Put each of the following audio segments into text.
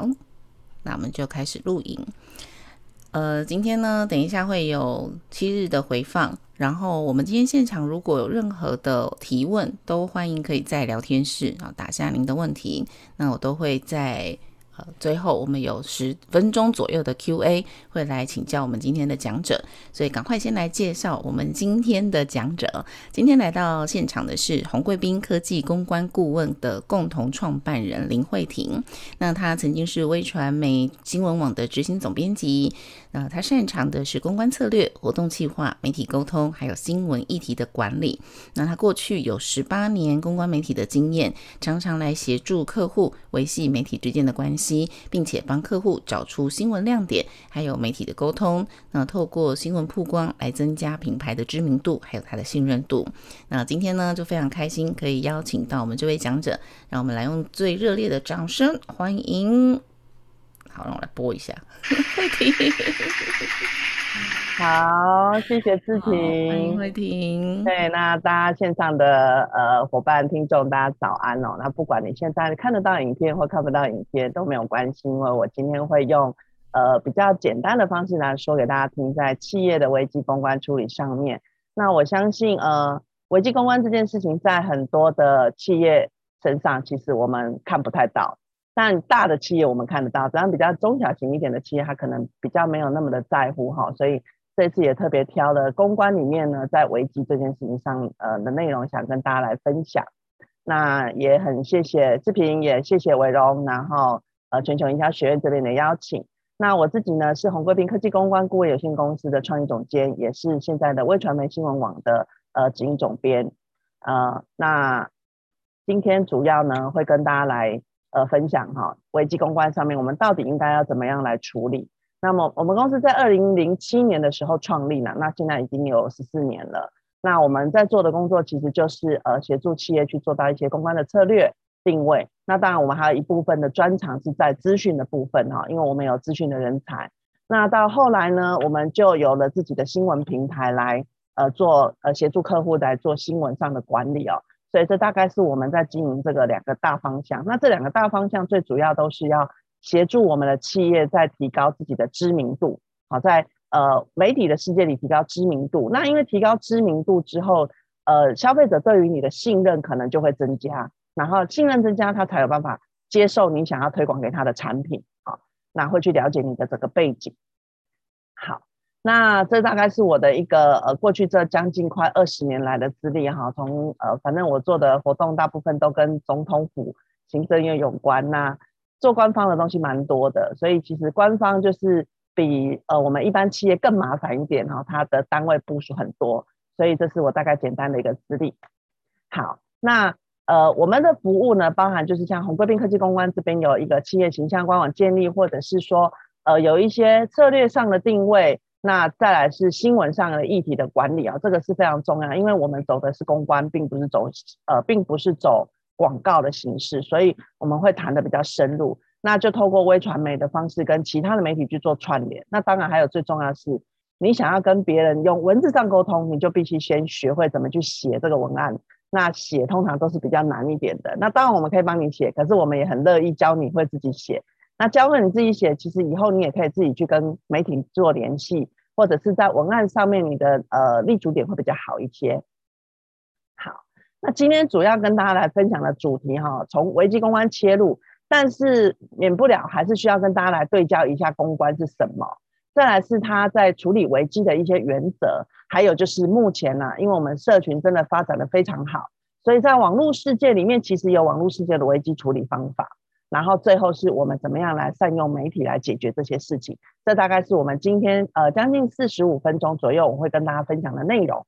好，那我们就开始录影。呃，今天呢，等一下会有七日的回放，然后我们今天现场如果有任何的提问，都欢迎可以在聊天室啊打下您的问题，那我都会在。最后，我们有十分钟左右的 Q&A 会来请教我们今天的讲者，所以赶快先来介绍我们今天的讲者。今天来到现场的是红贵宾科技公关顾问的共同创办人林慧婷。那她曾经是微传媒新闻网的执行总编辑。那他擅长的是公关策略、活动企划、媒体沟通，还有新闻议题的管理。那他过去有十八年公关媒体的经验，常常来协助客户维系媒体之间的关系。并且帮客户找出新闻亮点，还有媒体的沟通，那透过新闻曝光来增加品牌的知名度，还有它的信任度。那今天呢，就非常开心可以邀请到我们这位讲者，让我们来用最热烈的掌声欢迎。好，让我来播一下。好，谢谢志婷，欢迎慧婷。对，那大家线上的呃伙伴、听众，大家早安哦。那不管你现在看得到影片或看不到影片都没有关系，因为我今天会用呃比较简单的方式来说给大家听，在企业的危机公关处理上面。那我相信呃危机公关这件事情在很多的企业身上，其实我们看不太到，但大的企业我们看得到，当然比较中小型一点的企业，它可能比较没有那么的在乎哈，所以。这次也特别挑了公关里面呢，在危机这件事情上，呃的内容想跟大家来分享。那也很谢谢志平，也谢谢伟荣，然后呃全球营销学院这边的邀请。那我自己呢是红贵宾科技公关顾问有限公司的创意总监，也是现在的微传媒新闻网的呃执行总编。呃，那今天主要呢会跟大家来呃分享哈，危机公关上面我们到底应该要怎么样来处理。那么我们公司在二零零七年的时候创立了，那现在已经有十四年了。那我们在做的工作其实就是呃协助企业去做到一些公关的策略定位。那当然我们还有一部分的专长是在资讯的部分哈，因为我们有资讯的人才。那到后来呢，我们就有了自己的新闻平台来呃做呃协助客户来做新闻上的管理哦。所以这大概是我们在经营这个两个大方向。那这两个大方向最主要都是要。协助我们的企业在提高自己的知名度，好，在呃媒体的世界里提高知名度。那因为提高知名度之后，呃，消费者对于你的信任可能就会增加，然后信任增加，他才有办法接受你想要推广给他的产品，好，那会去了解你的这个背景。好，那这大概是我的一个呃过去这将近快二十年来的资历哈，从呃反正我做的活动大部分都跟总统府行政院有关呐、做官方的东西蛮多的，所以其实官方就是比呃我们一般企业更麻烦一点哈，它的单位部署很多，所以这是我大概简单的一个资历。好，那呃我们的服务呢，包含就是像红贵宾科技公关这边有一个企业形象官网建立，或者是说呃有一些策略上的定位，那再来是新闻上的议题的管理啊，这个是非常重要，因为我们走的是公关，并不是走呃并不是走。广告的形式，所以我们会谈的比较深入，那就透过微传媒的方式跟其他的媒体去做串联。那当然还有最重要的是，你想要跟别人用文字上沟通，你就必须先学会怎么去写这个文案。那写通常都是比较难一点的。那当然我们可以帮你写，可是我们也很乐意教你会自己写。那教会你自己写，其实以后你也可以自己去跟媒体做联系，或者是在文案上面你的呃立足点会比较好一些。好那今天主要跟大家来分享的主题哈，从危机公关切入，但是免不了还是需要跟大家来对焦一下公关是什么，再来是他在处理危机的一些原则，还有就是目前呢、因为我们社群真的发展的非常好，所以在网络世界里面其实有网络世界的危机处理方法，然后最后是我们怎么样来善用媒体来解决这些事情，这大概是我们今天呃将近四十五分钟左右我会跟大家分享的内容。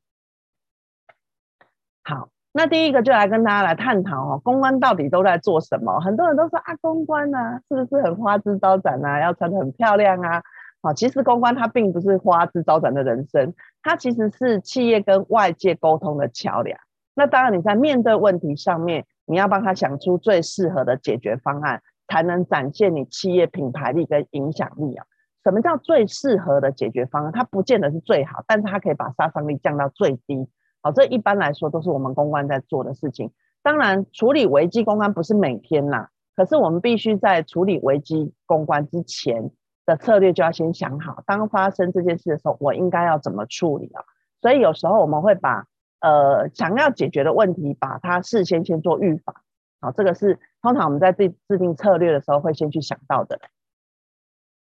好。那第一个就来跟大家来探讨哦，公关到底都在做什么？很多人都说啊，公关啊，是不是很花枝招展啊？要穿得很漂亮啊？好，其实公关它并不是花枝招展的人生，它其实是企业跟外界沟通的桥梁。那当然你在面对问题上面，你要帮他想出最适合的解决方案，才能展现你企业品牌力跟影响力啊。什么叫最适合的解决方案？它不见得是最好，但是它可以把杀伤力降到最低。好，这一般来说都是我们公关在做的事情。当然，处理危机公关不是每天啦，可是我们必须在处理危机公关之前的策略就要先想好，当发生这件事的时候，我应该要怎么处理啊？所以有时候我们会把呃想要解决的问题，把它事先先做预防。好，这个是通常我们在制制定策略的时候会先去想到的。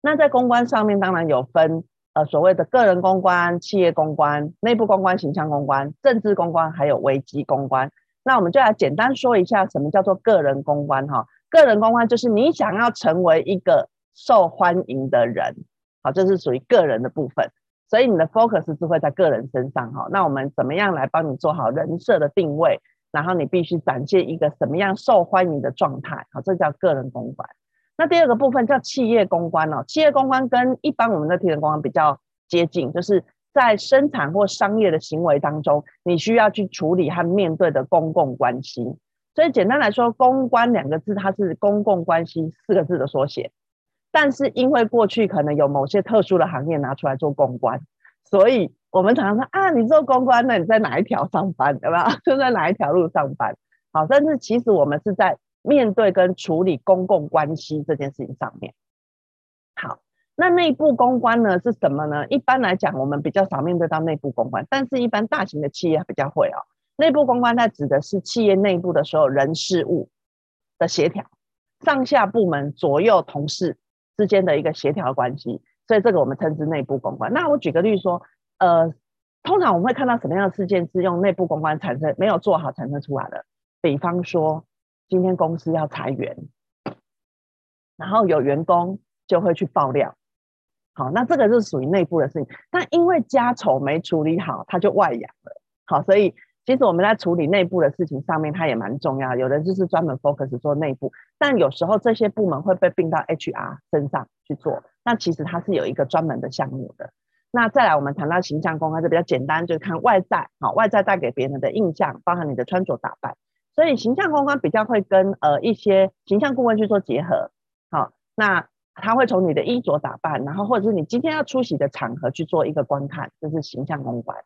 那在公关上面，当然有分呃所谓的个人公关、企业公关、内部公关、形象公关、政治公关，还有危机公关。那我们就来简单说一下，什么叫做个人公关哈？个人公关就是你想要成为一个受欢迎的人，好，这是属于个人的部分。所以你的 focus 是会在个人身上哈。那我们怎么样来帮你做好人设的定位？然后你必须展现一个什么样受欢迎的状态，好，这叫个人公关。那第二个部分叫企业公关哦，企业公关跟一般我们的提人公关比较接近，就是在生产或商业的行为当中，你需要去处理和面对的公共关系。所以简单来说，公关两个字它是公共关系四个字的缩写，但是因为过去可能有某些特殊的行业拿出来做公关，所以。我们常常说啊，你做公关，那你在哪一条上班，对吧？就在哪一条路上班？好，但是其实我们是在面对跟处理公共关系这件事情上面。好，那内部公关呢是什么呢？一般来讲，我们比较少面对到内部公关，但是一般大型的企业比较会哦。内部公关它指的是企业内部的所有人事物的协调，上下部门左右同事之间的一个协调关系，所以这个我们称之内部公关。那我举个例说。呃，通常我们会看到什么样的事件是用内部公关产生，没有做好产生出来的？比方说，今天公司要裁员，然后有员工就会去爆料，好，那这个是属于内部的事情。但因为家丑没处理好，他就外扬了。好，所以其实我们在处理内部的事情上面，它也蛮重要。有的就是专门 focus 做内部，但有时候这些部门会被并到 HR 身上去做，那其实它是有一个专门的项目的。那再来，我们谈到形象公关，就比较简单，就是看外在，好，外在带给别人的印象，包含你的穿着打扮。所以形象公关比较会跟呃一些形象顾问去做结合，好，那他会从你的衣着打扮，然后或者是你今天要出席的场合去做一个观看，这是形象公关。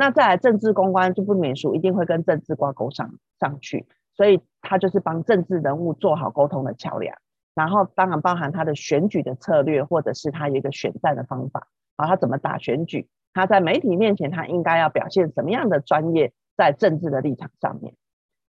那再来政治公关就不免俗，一定会跟政治挂钩上上去，所以他就是帮政治人物做好沟通的桥梁，然后当然包含他的选举的策略，或者是他有一个选战的方法。啊，他怎么打选举？他在媒体面前，他应该要表现什么样的专业？在政治的立场上面。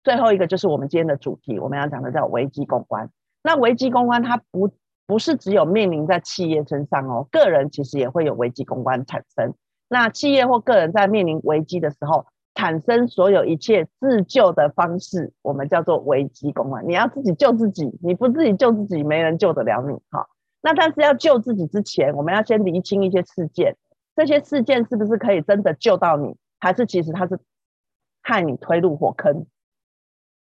最后一个就是我们今天的主题，我们要讲的叫危机公关。那危机公关它不不是只有面临在企业身上哦，个人其实也会有危机公关产生。那企业或个人在面临危机的时候，产生所有一切自救的方式，我们叫做危机公关。你要自己救自己，你不自己救自己，没人救得了你哈。那但是要救自己之前，我们要先厘清一些事件，这些事件是不是可以真的救到你，还是其实它是害你推入火坑，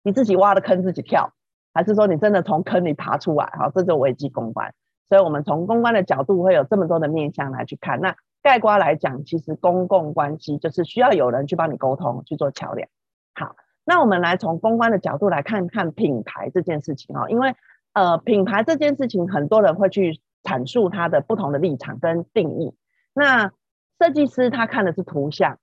你自己挖的坑自己跳，还是说你真的从坑里爬出来？哈，这就危机公关。所以我们从公关的角度会有这么多的面向来去看。那概括来讲，其实公共关系就是需要有人去帮你沟通，去做桥梁。好，那我们来从公关的角度来看看品牌这件事情哦，因为。呃，品牌这件事情，很多人会去阐述它的不同的立场跟定义。那设计师他看的是图像，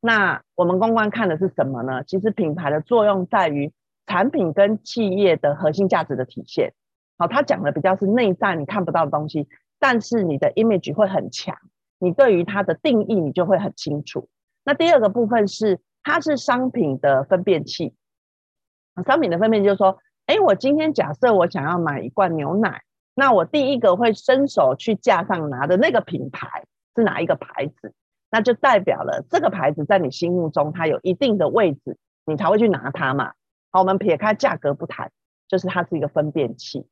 那我们公关看的是什么呢？其实品牌的作用在于产品跟企业的核心价值的体现。好，他讲的比较是内在你看不到的东西，但是你的 image 会很强，你对于它的定义你就会很清楚。那第二个部分是，它是商品的分辨器。商品的分辨器就是说。哎，我今天假设我想要买一罐牛奶，那我第一个会伸手去架上拿的那个品牌是哪一个牌子？那就代表了这个牌子在你心目中它有一定的位置，你才会去拿它嘛。好，我们撇开价格不谈，就是它是一个分辨器。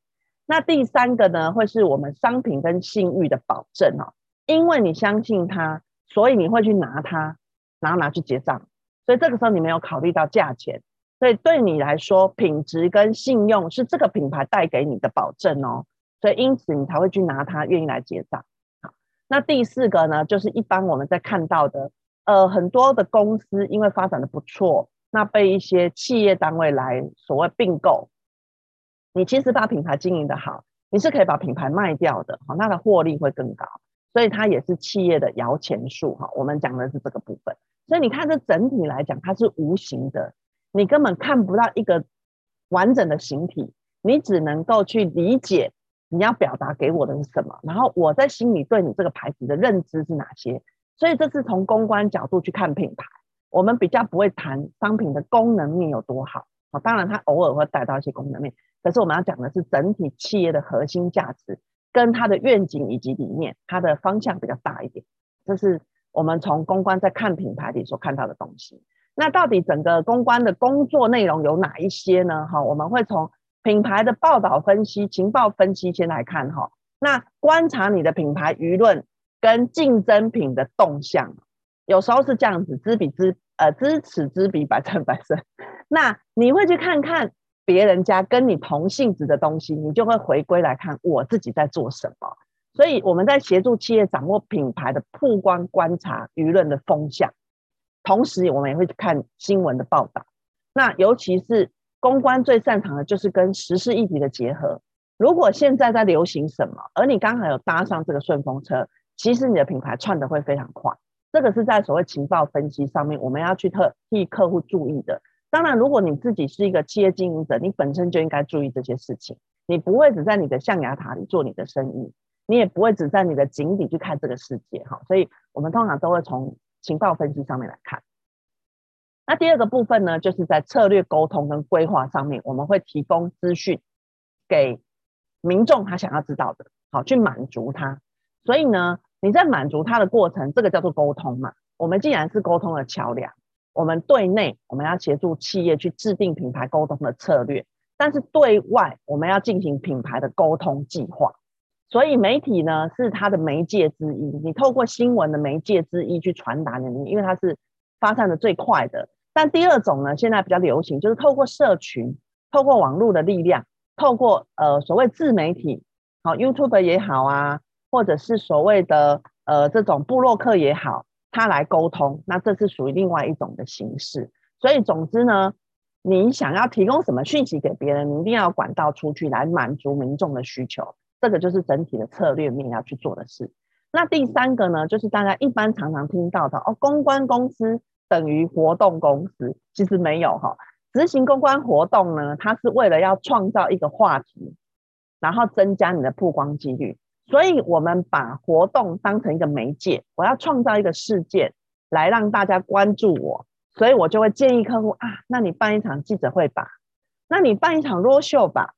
那第三个呢，会是我们商品跟信誉的保证哦，因为你相信它，所以你会去拿它，然后拿去结账。所以这个时候你没有考虑到价钱。所以对你来说，品质跟信用是这个品牌带给你的保证哦。所以因此你才会去拿它，愿意来结账。好，那第四个呢，就是一般我们在看到的，呃，很多的公司因为发展的不错，那被一些企业单位来所谓并购。你其实把品牌经营的好，你是可以把品牌卖掉的，好，那的获利会更高。所以它也是企业的摇钱树哈。我们讲的是这个部分。所以你看这整体来讲，它是无形的。你根本看不到一个完整的形体，你只能够去理解你要表达给我的是什么，然后我在心里对你这个牌子的认知是哪些。所以这是从公关角度去看品牌，我们比较不会谈商品的功能面有多好。好，当然它偶尔会带到一些功能面，可是我们要讲的是整体企业的核心价值跟它的愿景以及理念，它的方向比较大一点。这是我们从公关在看品牌里所看到的东西。那到底整个公关的工作内容有哪一些呢？哈，我们会从品牌的报道分析、情报分析先来看哈。那观察你的品牌舆论跟竞争品的动向，有时候是这样子，知彼知呃知此知彼，百战百胜。那你会去看看别人家跟你同性质的东西，你就会回归来看我自己在做什么。所以我们在协助企业掌握品牌的曝光、观察舆论的风向，同时我们也会去看新闻的报道。那尤其是公关最擅长的就是跟时事议题的结合。如果现在在流行什么，而你刚好有搭上这个顺风车，其实你的品牌窜得会非常快。这个是在所谓情报分析上面，我们要去特替客户注意的。当然，如果你自己是一个企业经营者，你本身就应该注意这些事情。你不会只在你的象牙塔里做你的生意。你也不会只在你的井底去看这个世界哈，所以我们通常都会从情报分析上面来看。那第二个部分呢，就是在策略沟通跟规划上面，我们会提供资讯给民众他想要知道的，好，去满足他。所以呢，你在满足他的过程，这个叫做沟通嘛。我们既然是沟通的桥梁，我们对内我们要协助企业去制定品牌沟通的策略，但是对外我们要进行品牌的沟通计划。所以媒体呢，是它的媒介之一，你透过新闻的媒介之一去传达你，因为它是发散的最快的。但第二种呢，现在比较流行，就是透过社群，透过网络的力量，透过呃所谓自媒体，好 YouTube 也好啊，或者是所谓的呃这种部落客也好，他来沟通，那这是属于另外一种的形式。所以总之呢，你想要提供什么讯息给别人，你一定要管道出去来满足民众的需求。这个就是整体的策略面要去做的事。那第三个呢，就是大家一般常常听到的哦，公关公司等于活动公司，其实没有哈。执行公关活动呢，它是为了要创造一个话题，然后增加你的曝光几率。所以我们把活动当成一个媒介，我要创造一个事件来让大家关注我，所以我就会建议客户啊，那你办一场记者会吧，那你办一场 roadshow 吧。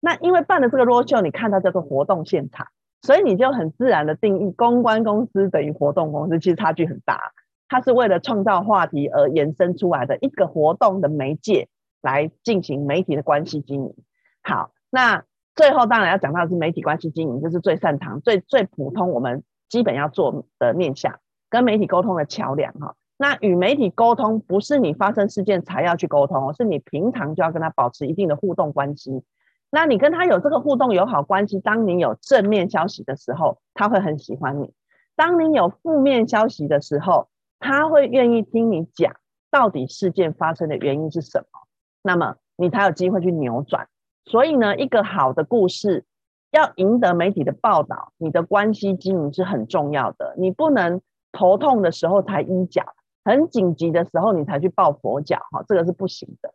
那因为办的这个 roadshow，你看到叫做活动现场，所以你就很自然的定义公关公司等于活动公司，其实差距很大。它是为了创造话题而延伸出来的一个活动的媒介来进行媒体的关系经营。好，那最后当然要讲到的是媒体关系经营，就是最擅长、最最普通，我们基本要做的面向，跟媒体沟通的桥梁哈。那与媒体沟通不是你发生事件才要去沟通，是你平常就要跟他保持一定的互动关系。那你跟他有这个互动友好关系，当你有正面消息的时候，他会很喜欢你；当你有负面消息的时候，他会愿意听你讲到底事件发生的原因是什么，那么你才有机会去扭转。所以呢，一个好的故事要赢得媒体的报道，你的关系经营是很重要的。你不能头痛的时候才医脚，很紧急的时候你才去抱佛脚，哈，这个是不行的。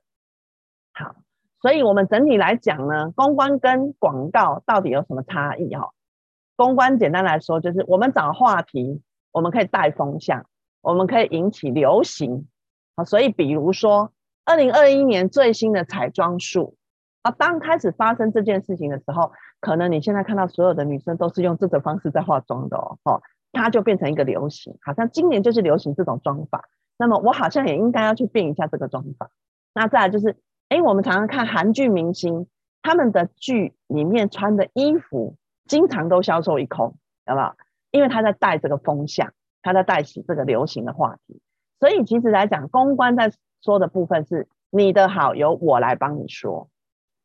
好。所以，我们整体来讲呢，公关跟广告到底有什么差异？哈，公关简单来说就是我们找话题，我们可以带风向，我们可以引起流行。啊，所以比如说，二零二一年最新的彩妆术啊，当开始发生这件事情的时候，可能你现在看到所有的女生都是用这种方式在化妆的哦，它就变成一个流行，好像今年就是流行这种妆法，那么我好像也应该要去变一下这个妆法。那再来就是。哎，我们常常看韩剧明星，他们的剧里面穿的衣服，经常都销售一空，好不好？因为他在带这个风向，他在带起这个流行的话题。所以其实来讲，公关在说的部分是你的好由我来帮你说，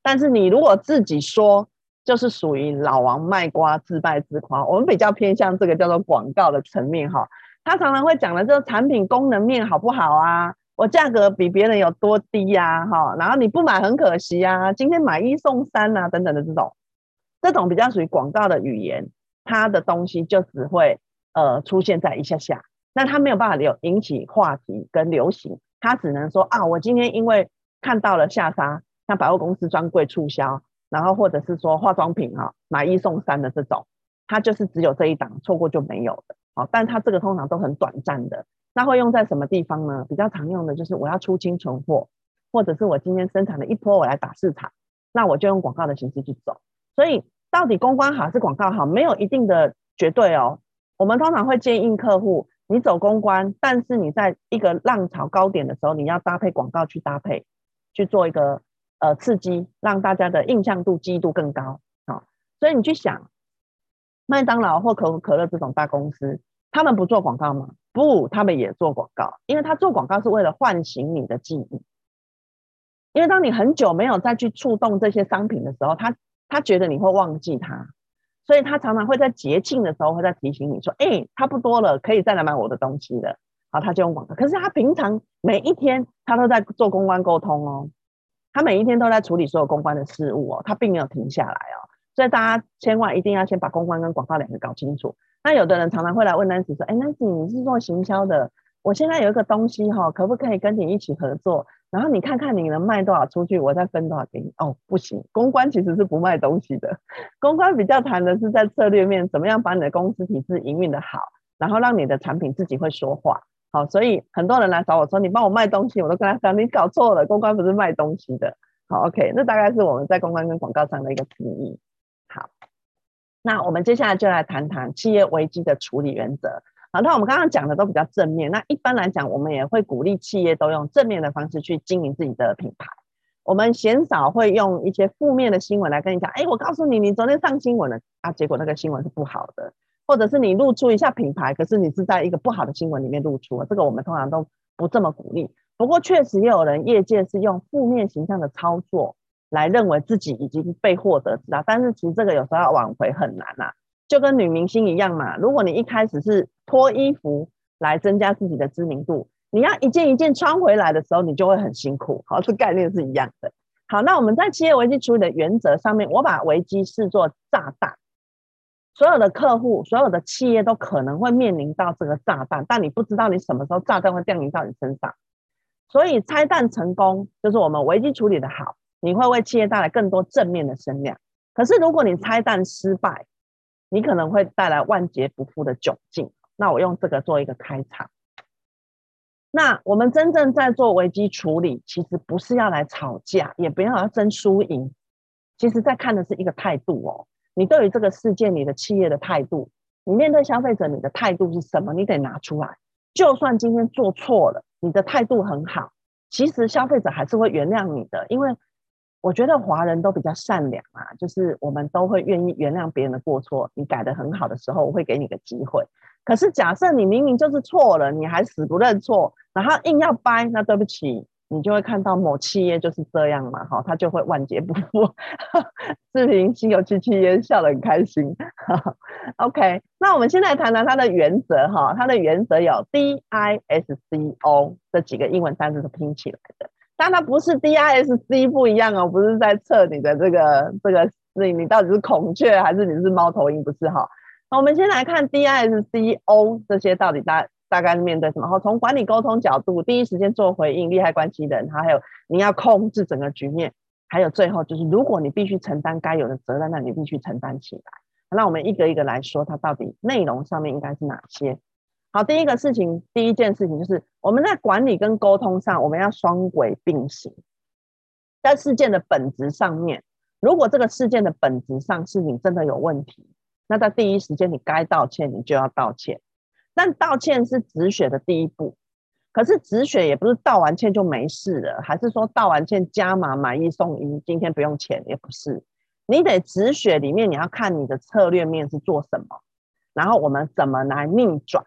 但是你如果自己说，就是属于老王卖瓜自卖自夸。我们比较偏向这个叫做广告的层面哈，他常常会讲的这个产品功能面好不好啊？我价格比别人有多低呀、啊？哈，然后你不买很可惜呀、啊。今天买一送三啊，等等的这种，这种比较属于广告的语言，它的东西就只会呃出现在一下下，那它没有办法流引起话题跟流行，它只能说啊，我今天因为看到了下沙，像百货公司专柜促销，然后或者是说化妆品啊，买一送三的这种，它就是只有这一档，错过就没有的。好，但它这个通常都很短暂的。那会用在什么地方呢？比较常用的就是我要出清存货，或者是我今天生产的一波我来打市场，那我就用广告的形式去走。所以到底公关好还是广告好，没有一定的绝对哦。我们通常会建议客户，你走公关，但是你在一个浪潮高点的时候，你要搭配广告去搭配，去做一个呃刺激，让大家的印象度、记忆度更高。好，所以你去想，麦当劳或可口可乐这种大公司，他们不做广告吗？不，他们也做广告，因为他做广告是为了唤醒你的记忆。因为当你很久没有再去触动这些商品的时候，他他觉得你会忘记他。所以他常常会在节庆的时候会再提醒你说：“哎、欸，差不多了，可以再来买我的东西了。”好，他就用广告。可是他平常每一天他都在做公关沟通哦，他每一天都在处理所有公关的事务哦，他并没有停下来哦。所以大家千万一定要先把公关跟广告两个搞清楚。那有的人常常会来问 Nancy 说：“哎、，Nancy，你是做行销的？我现在有一个东西哈，可不可以跟你一起合作？”然后你看看你能卖多少出去，我再分多少给你。哦，不行，公关其实是不卖东西的。公关比较谈的是在策略面，怎么样把你的公司体制营运的好，然后让你的产品自己会说话。好，所以很多人来找我说，你帮我卖东西，我都跟他讲，你搞错了，公关不是卖东西的。好，OK，那大概是我们在公关跟广告上的一个定义。好，那我们接下来就来谈谈企业危机的处理原则。好，那我们刚刚讲的都比较正面。那一般来讲，我们也会鼓励企业都用正面的方式去经营自己的品牌。我们鲜少会用一些负面的新闻来跟你讲。哎，我告诉你，你昨天上新闻了啊，结果那个新闻是不好的，或者是你露出一下品牌，可是你是在一个不好的新闻里面露出了。这个我们通常都不这么鼓励。不过确实也有人业界是用负面形象的操作来认为自己已经被获得知道，但是其实这个有时候要挽回很难啊。就跟女明星一样嘛，如果你一开始是脱衣服来增加自己的知名度，你要一件一件穿回来的时候，你就会很辛苦。好，这概念是一样的。好，那我们在企业危机处理的原则上面，我把危机视作炸弹，所有的客户、所有的企业都可能会面临到这个炸弹，但你不知道你什么时候炸弹会降临到你身上。所以拆弹成功就是我们危机处理的好，你会为企业带来更多正面的声量。可是如果你拆弹失败，你可能会带来万劫不复的窘境。那我用这个做一个开场。那我们真正在做危机处理，其实不是要来吵架，也不要要争输赢。其实在看的是一个态度哦。你对于这个事件，你的企业的态度，你面对消费者，你的态度是什么？你得拿出来。就算今天做错了，你的态度很好，其实消费者还是会原谅你的，因为。我觉得华人都比较善良啊，就是我们都会愿意原谅别人的过错。你改得很好的时候，我会给你个机会。可是假设你明明就是错了，你还死不认错，然后硬要掰，那对不起，你就会看到某企业就是这样嘛，哈，他就会万劫不复。视频心有戚戚焉，笑得很开心。OK，那我们现在谈谈它的原则哈，它的原则有 D I S C O 这几个英文单词是拼起来的。但它不是 D I S C 不一样哦，不是在测你的这个这个，你你到底是孔雀还是你是猫头鹰？不是哈。我们先来看 D I S C O 这些到底大大概是面对什么？好，从管理沟通角度，第一时间做回应，利害关系人，还有你要控制整个局面，还有最后就是如果你必须承担该有的责任，那你必须承担起来。那我们一个一个来说，它到底内容上面应该是哪些？好，第一个事情，第一件事情就是我们在管理跟沟通上，我们要双轨并行。在事件的本质上面，如果这个事件的本质上是你真的有问题，那在第一时间你该道歉，你就要道歉。但道歉是止血的第一步，可是止血也不是道完歉就没事了，还是说道完歉加码买一送一，今天不用钱也不是。你得止血里面你要看你的策略面是做什么，然后我们怎么来逆转。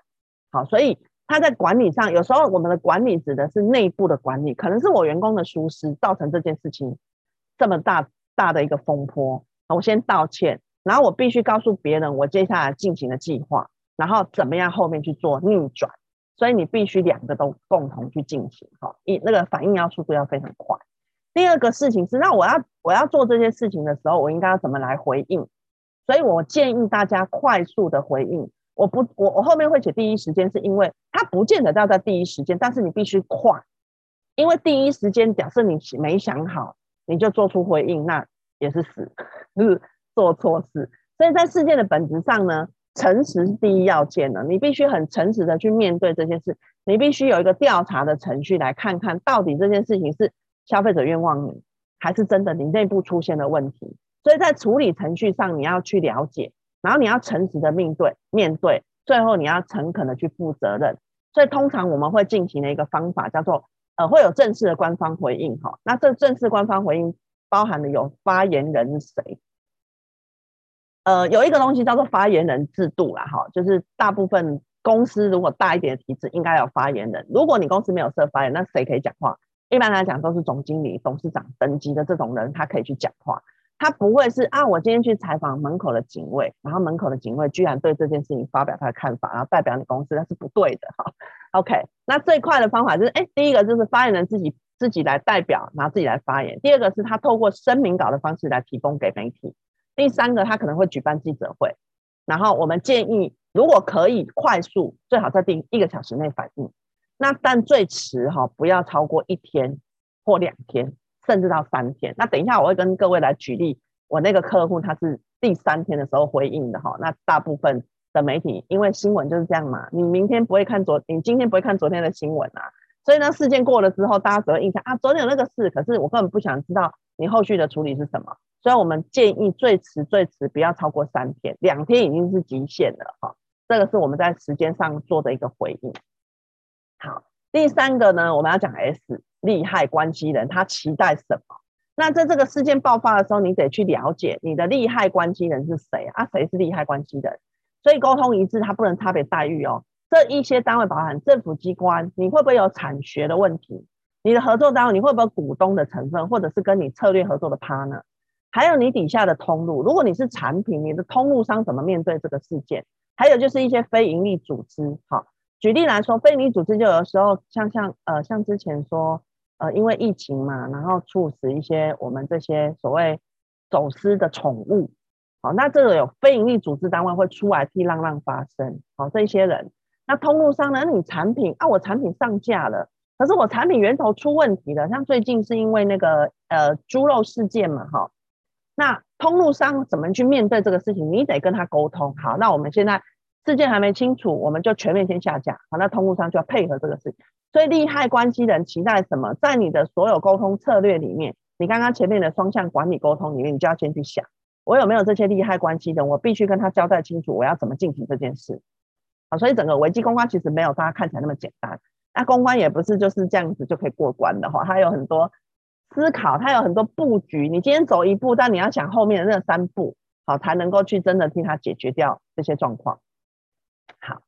好，所以他在管理上，有时候我们的管理指的是内部的管理，可能是我员工的疏失造成这件事情这么大大的一个风波。我先道歉，然后我必须告诉别人我接下来进行的计划，然后怎么样后面去做逆转。所以你必须两个都共同去进行，哈，一那个反应要速度要非常快。第二个事情是，那我要我要做这些事情的时候，我应该要怎么来回应？所以我建议大家快速的回应。我不，我我后面会写第一时间，是因为它不见得要在第一时间，但是你必须快，因为第一时间假设你没想好，你就做出回应，那也是死，就 是做错事。所以在事件的本质上呢，诚实是第一要件的，你必须很诚实的去面对这件事，你必须有一个调查的程序来看看到底这件事情是消费者冤枉你，还是真的你内部出现了问题。所以在处理程序上，你要去了解，然后你要诚实的面对面对，最后你要诚恳的去负责任。所以通常我们会进行的一个方法叫做，呃，会有正式的官方回应哈。那这正式官方回应包含了有发言人是谁？呃，有一个东西叫做发言人制度啦，哈，就是大部分公司如果大一点的体制，应该有发言人。如果你公司没有设发言，那谁可以讲话？一般来讲都是总经理、董事长等级的这种人，他可以去讲话。他不会是啊，我今天去采访门口的警卫，然后门口的警卫居然对这件事情发表他的看法，然后代表你公司，那是不对的哈。OK，那最快的方法就是，哎，第一个就是发言人自己自己来代表，然后自己来发言；第二个是他透过声明稿的方式来提供给媒体。第三个，他可能会举办记者会，然后我们建议，如果可以快速，最好在定一个小时内反应。那但最迟哈，不要超过一天或两天，甚至到三天。那等一下我会跟各位来举例，我那个客户他是第三天的时候回应的哈。那大部分的媒体，因为新闻就是这样嘛，你明天不会看昨，你今天不会看昨天的新闻啊，所以呢，事件过了之后，大家只会印象啊，昨天有那个事，可是我根本不想知道你后续的处理是什么。所以我们建议最迟最迟不要超过三天，两天已经是极限了哈。这个是我们在时间上做的一个回应。好，第三个呢，我们要讲 S 利害关系人，他期待什么？那在这个事件爆发的时候，你得去了解你的利害关系人是谁啊？谁是利害关系人？所以沟通一致，它不能差别待遇哦。这一些单位包含政府机关，你会不会有产学的问题？你的合作单位，你会不会有股东的成分，或者是跟你策略合作的 partner？还有你底下的通路，如果你是产品，你的通路商怎么面对这个事件？还有就是一些非营利组织，好，举例来说，非营利组织就有的时候像像呃像之前说呃因为疫情嘛，然后促使一些我们这些所谓走私的宠物，好，那这个有非营利组织单位会出来替浪浪发声，好，这些人，那通路商呢？你产品啊，我产品上架了，可是我产品源头出问题了，像最近是因为那个呃猪肉事件嘛，哈。那通路商怎么去面对这个事情？你得跟他沟通。好，那我们现在事件还没清楚，我们就全面先下架。好，那通路商就要配合这个事情。所以利害关系人期待什么？在你的所有沟通策略里面，你刚刚前面的双向管理沟通里面，你就要先去想，我有没有这些利害关系人？我必须跟他交代清楚，我要怎么进行这件事。好，所以整个危机公关其实没有大家看起来那么简单。那公关也不是就是这样子就可以过关的哈，它有很多。思考，它有很多布局。你今天走一步，但你要想后面的那三步，好，才能够去真的替他解决掉这些状况。好，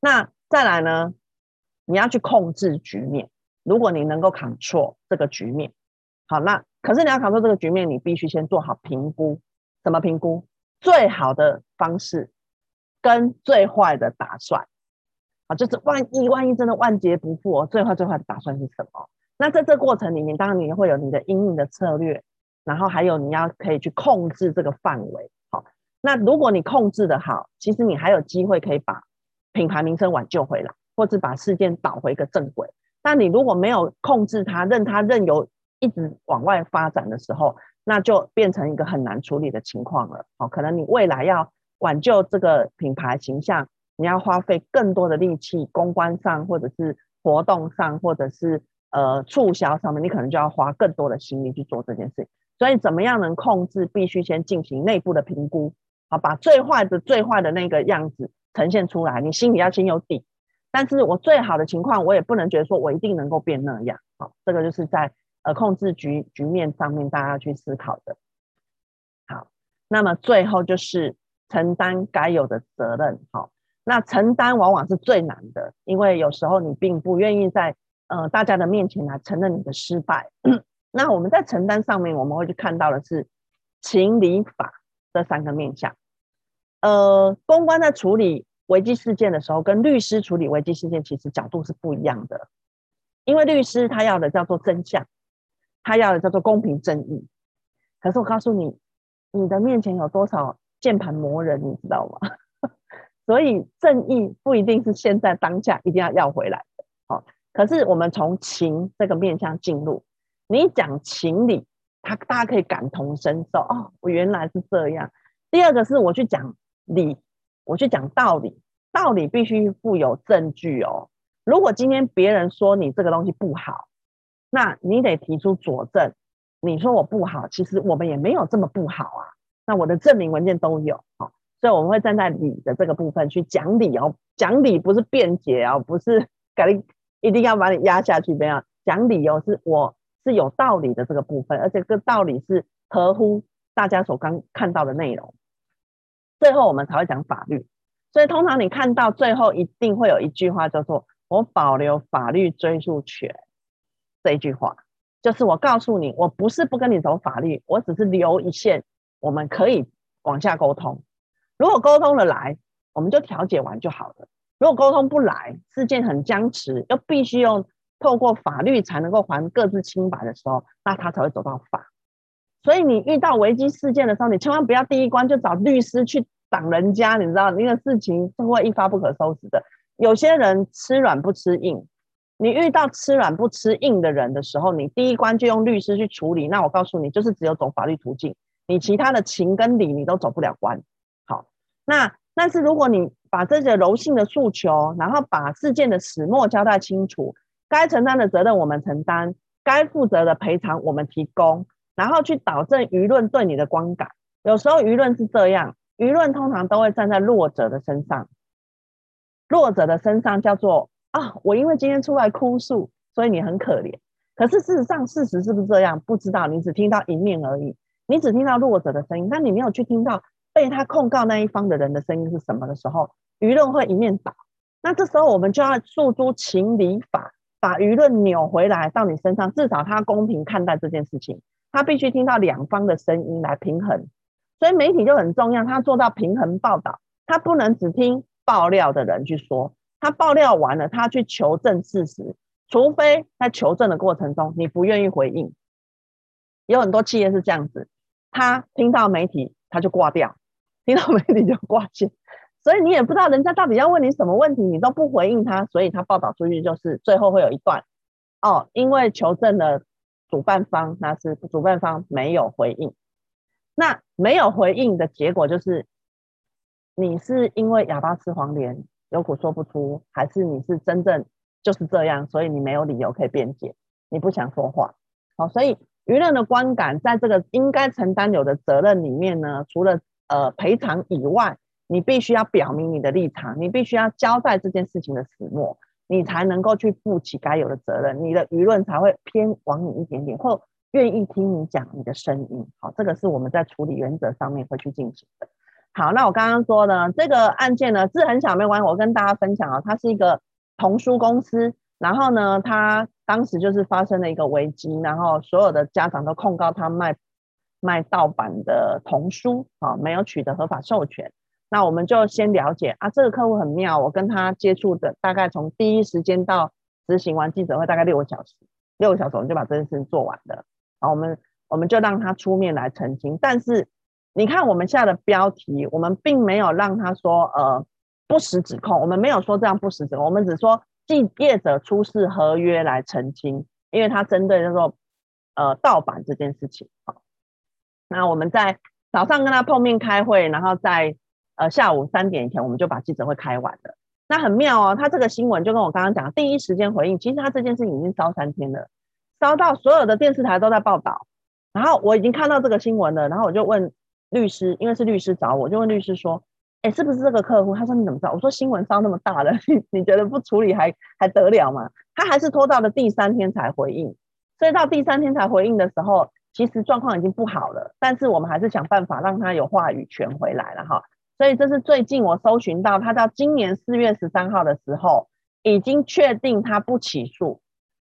那再来呢？你要去控制局面。如果你能够 control 这个局面，好，那可是你要 control 这个局面，你必须先做好评估。怎么评估？最好的方式跟最坏的打算。啊，就是万一万一真的万劫不复，最坏最坏的打算是什么？那在这过程里面，当然你会有你的因应的策略，然后还有你要可以去控制这个范围。好，那如果你控制得好，其实你还有机会可以把品牌名声挽救回来，或者把事件导回一个正轨。但你如果没有控制它，任它任由一直往外发展的时候，那就变成一个很难处理的情况了。好，可能你未来要挽救这个品牌形象，你要花费更多的力气，公关上，或者是活动上，或者是。呃，促销上面你可能就要花更多的心力去做这件事，所以怎么样能控制，必须先进行内部的评估，好，把最坏的最坏的那个样子呈现出来，你心里要先有底。但是我最好的情况，我也不能觉得说我一定能够变那样，好，这个就是在呃控制局局面上面大家要去思考的。好，那么最后就是承担该有的责任，好，那承担往往是最难的，因为有时候你并不愿意在。呃，大家的面前来承认你的失败。那我们在承担上面，我们会去看到的是情理法这三个面向。呃，公关在处理危机事件的时候，跟律师处理危机事件其实角度是不一样的。因为律师他要的叫做真相，他要的叫做公平正义。可是我告诉你，你的面前有多少键盘魔人，你知道吗？所以正义不一定是现在当下一定要要回来。可是我们从情这个面向进入，你讲情理，他大家可以感同身受哦，我原来是这样。第二个是我去讲理，我去讲道理，道理必须附有证据哦。如果今天别人说你这个东西不好，那你得提出佐证。你说我不好，其实我们也没有这么不好啊。那我的证明文件都有，哦，所以我们会站在理的这个部分去讲理哦。讲理不是辩解哦，不是 改一定要把你压下去，没有讲理由，是我是有道理的这个部分，而且这个道理是合乎大家所刚看到的内容。最后我们才会讲法律，所以通常你看到最后一定会有一句话叫做。我保留法律追诉权这一句话，就是我告诉你，我不是不跟你走法律，我只是留一线，我们可以往下沟通。如果沟通的来，我们就调解完就好了；如果沟通不来，事件很僵持，又必须用透过法律才能够还各自清白的时候，那他才会走到法。所以你遇到危机事件的时候，你千万不要第一关就找律师去挡人家，你知道，那个事情是会一发不可收拾的。有些人吃软不吃硬，你遇到吃软不吃硬的人的时候，你第一关就用律师去处理，那我告诉你，就是只有走法律途径，你其他的情跟理你都走不了关。好，那但是如果你把这些柔性的诉求，然后把事件的始末交代清楚，该承担的责任我们承担，该负责的赔偿我们提供，然后去导正舆论对你的观感。有时候舆论是这样，舆论通常都会站在弱者的身上。弱者的身上叫做啊，我因为今天出来哭诉，所以你很可怜。可是事实上，事实是不是这样？不知道，你只听到一面而已。你只听到弱者的声音，但你没有去听到被他控告那一方的人的声音是什么的时候，舆论会一面倒。那这时候我们就要诉诸情理法，把舆论扭回来到你身上，至少他公平看待这件事情，他必须听到两方的声音来平衡。所以媒体就很重要，他做到平衡报道，他不能只听。爆料的人去说，他爆料完了，他去求证事实，除非在求证的过程中你不愿意回应。有很多企业是这样子，他听到媒体他就挂掉，听到媒体就挂线，所以你也不知道人家到底要问你什么问题，你都不回应他，所以他报道出去就是最后会有一段哦，因为求证的主办方那是主办方没有回应，那没有回应的结果就是。你是因为哑巴吃黄连，有苦说不出，还是你是真正就是这样，所以你没有理由可以辩解，你不想说话？好，所以舆论的观感在这个应该承担有的责任里面呢，除了呃赔偿以外，你必须要表明你的立场，你必须要交代这件事情的始末，你才能够去负起该有的责任，你的舆论才会偏往你一点点，或愿意听你讲你的声音。好，这个是我们在处理原则上面会去进行的。好，那我刚刚说呢，这个案件呢字很小没有关系，我跟大家分享啊，它是一个童书公司，然后呢，他当时就是发生了一个危机，然后所有的家长都控告他卖卖盗版的童书啊，没有取得合法授权。那我们就先了解啊，这个客户很妙，我跟他接触的大概从第一时间到执行完记者会大概六个小时，六个小时我们就把这件事情做完了，好，我们我们就让他出面来澄清，但是。你看我们下的标题，我们并没有让他说呃不实指控，我们没有说这样不实指控，我们只说记业者出示合约来澄清，因为他针对就是说呃盗版这件事情。好，那我们在早上跟他碰面开会，然后在呃下午三点以前，我们就把记者会开完了。那很妙哦，他这个新闻就跟我刚刚讲，第一时间回应，其实他这件事已经烧三天了，烧到所有的电视台都在报道，然后我已经看到这个新闻了，然后我就问。律师，因为是律师找我，就问律师说：“哎，是不是这个客户？”他说：“你怎么知道？”我说：“新闻烧那么大了，你 你觉得不处理还还得了吗？”他还是拖到了第三天才回应，所以到第三天才回应的时候，其实状况已经不好了。但是我们还是想办法让他有话语权回来了哈。所以这是最近我搜寻到他到今年四月十三号的时候，已经确定他不起诉。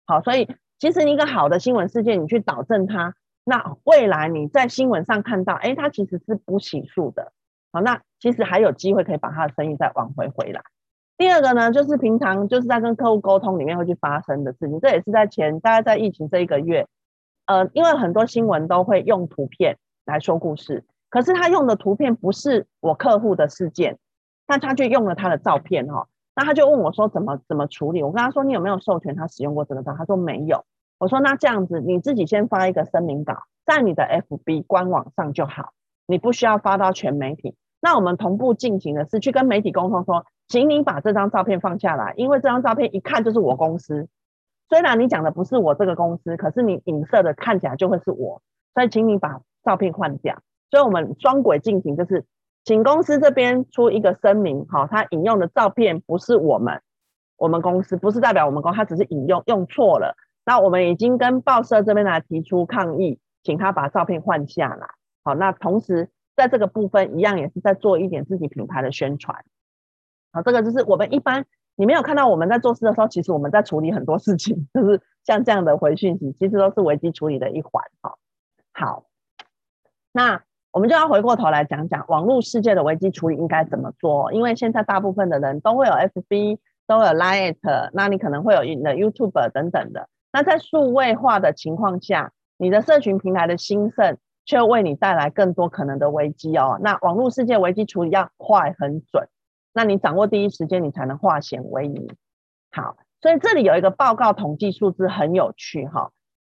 好，所以其实一个好的新闻事件，你去导正他。那未来你在新闻上看到，哎，他其实是不起诉的，好，那其实还有机会可以把他的生意再挽回回来。第二个呢，就是平常就是在跟客户沟通里面会去发生的事情，这也是在前大概在疫情这一个月，呃，因为很多新闻都会用图片来说故事，可是他用的图片不是我客户的事件，但他却用了他的照片哈，那他就问我说怎么怎么处理？我跟他说，你有没有授权他使用过这个照？他说没有。我说那这样子，你自己先发一个声明稿，在你的 FB 官网上就好，你不需要发到全媒体。那我们同步进行的是去跟媒体沟通说，请你把这张照片放下来，因为这张照片一看就是我公司。虽然你讲的不是我这个公司，可是你影射的看起来就会是我，所以请你把照片换掉。所以我们双轨进行，就是请公司这边出一个声明，好，他引用的照片不是我们，我们公司不是代表我们公司，他只是引用用错了。那我们已经跟报社这边来提出抗议，请他把照片换下来。好，那同时。在这个部分一样也是在做一点自己品牌的宣传，好，这个就是我们一般你没有看到我们在做事的时候，其实我们在处理很多事情，就是像这样的回讯息，其实都是危机处理的一环。好，好，那我们就要回过头来讲讲网络世界的危机处理应该怎么做，因为现在大部分的人都会有 FB，都有 Line，那你可能会有你的 YouTube 等等的，那在数位化的情况下，你的社群平台的兴盛。却为你带来更多可能的危机哦。那网络世界危机处理要快很准，那你掌握第一时间，你才能化险为夷。好，所以这里有一个报告统计数字很有趣哈。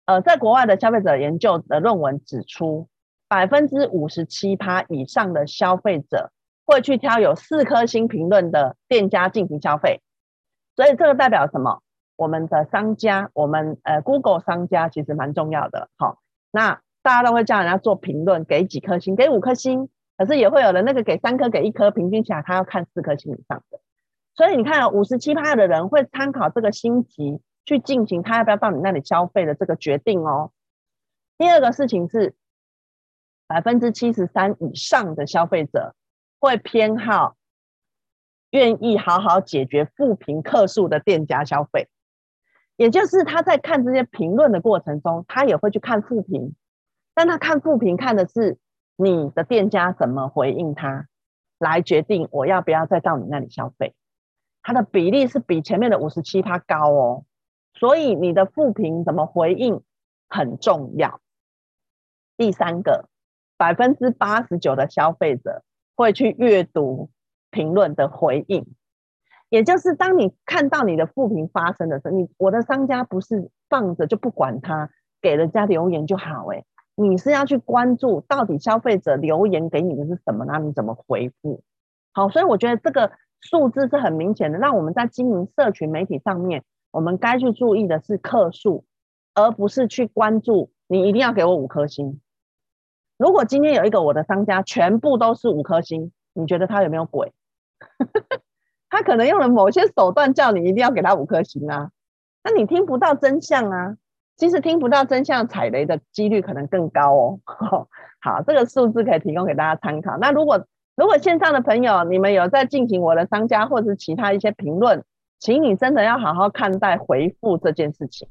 呃，在国外的消费者研究的论文指出，百分之五十七趴以上的消费者会去挑有四颗星评论的店家进行消费。所以这个代表什么？我们的商家，我们呃 Google 商家其实蛮重要的。好，那。大家都会叫人家做评论，给几颗星？给五颗星。可是也会有人那个给三颗，给一颗，平均起来他要看四颗星以上的。所以你看，五十七趴的人会参考这个星级去进行他要不要到你那里消费的这个决定哦。第二个事情是，百分之七十三以上的消费者会偏好愿意好好解决负评客诉的店家消费，也就是他在看这些评论的过程中，他也会去看负评。但他看负评看的是你的店家怎么回应他，来决定我要不要再到你那里消费。它的比例是比前面的五十七趴高哦，所以你的负评怎么回应很重要。第三个，百分之八十九的消费者会去阅读评论的回应，也就是当你看到你的负评发生的时候，你我的商家不是放着就不管他，给人家留言就好诶。你是要去关注到底消费者留言给你的是什么，那你怎么回复？好，所以我觉得这个数字是很明显的。让我们在经营社群媒体上面，我们该去注意的是客数，而不是去关注你一定要给我五颗星。如果今天有一个我的商家全部都是五颗星，你觉得他有没有鬼？他可能用了某些手段叫你一定要给他五颗星啊，那你听不到真相啊。其实听不到真相，踩雷的几率可能更高哦。好，这个数字可以提供给大家参考。那如果如果线上的朋友，你们有在进行我的商家或者是其他一些评论，请你真的要好好看待回复这件事情。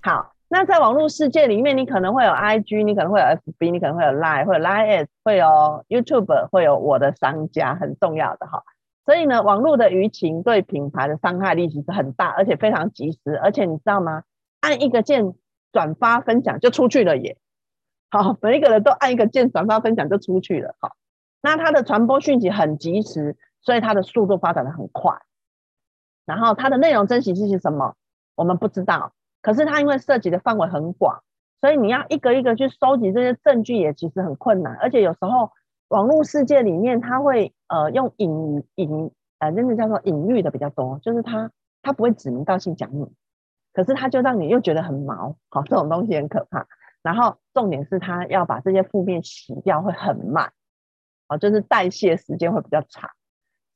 好，那在网络世界里面，你可能会有 IG，你可能会有 FB，你可能会有 Line，会有 Line，S，会有 YouTube，会有我的商家，很重要的哈。所以呢，网络的舆情对品牌的伤害力其实很大，而且非常及时，而且你知道吗？按一个键转发分享就出去了耶！好，每一个人都按一个键转发分享就出去了。好，那它的传播讯息很及时，所以它的速度发展的很快。然后它的内容真实性是什么？我们不知道。可是它因为涉及的范围很广，所以你要一个一个去收集这些证据也其实很困难。而且有时候网络世界里面，它会呃用隐隐呃那个叫做隐喻的比较多，就是它它不会指名道姓讲你。可是它就让你又觉得很毛，好，这种东西很可怕。然后重点是它要把这些负面洗掉会很慢，啊，就是代谢时间会比较长。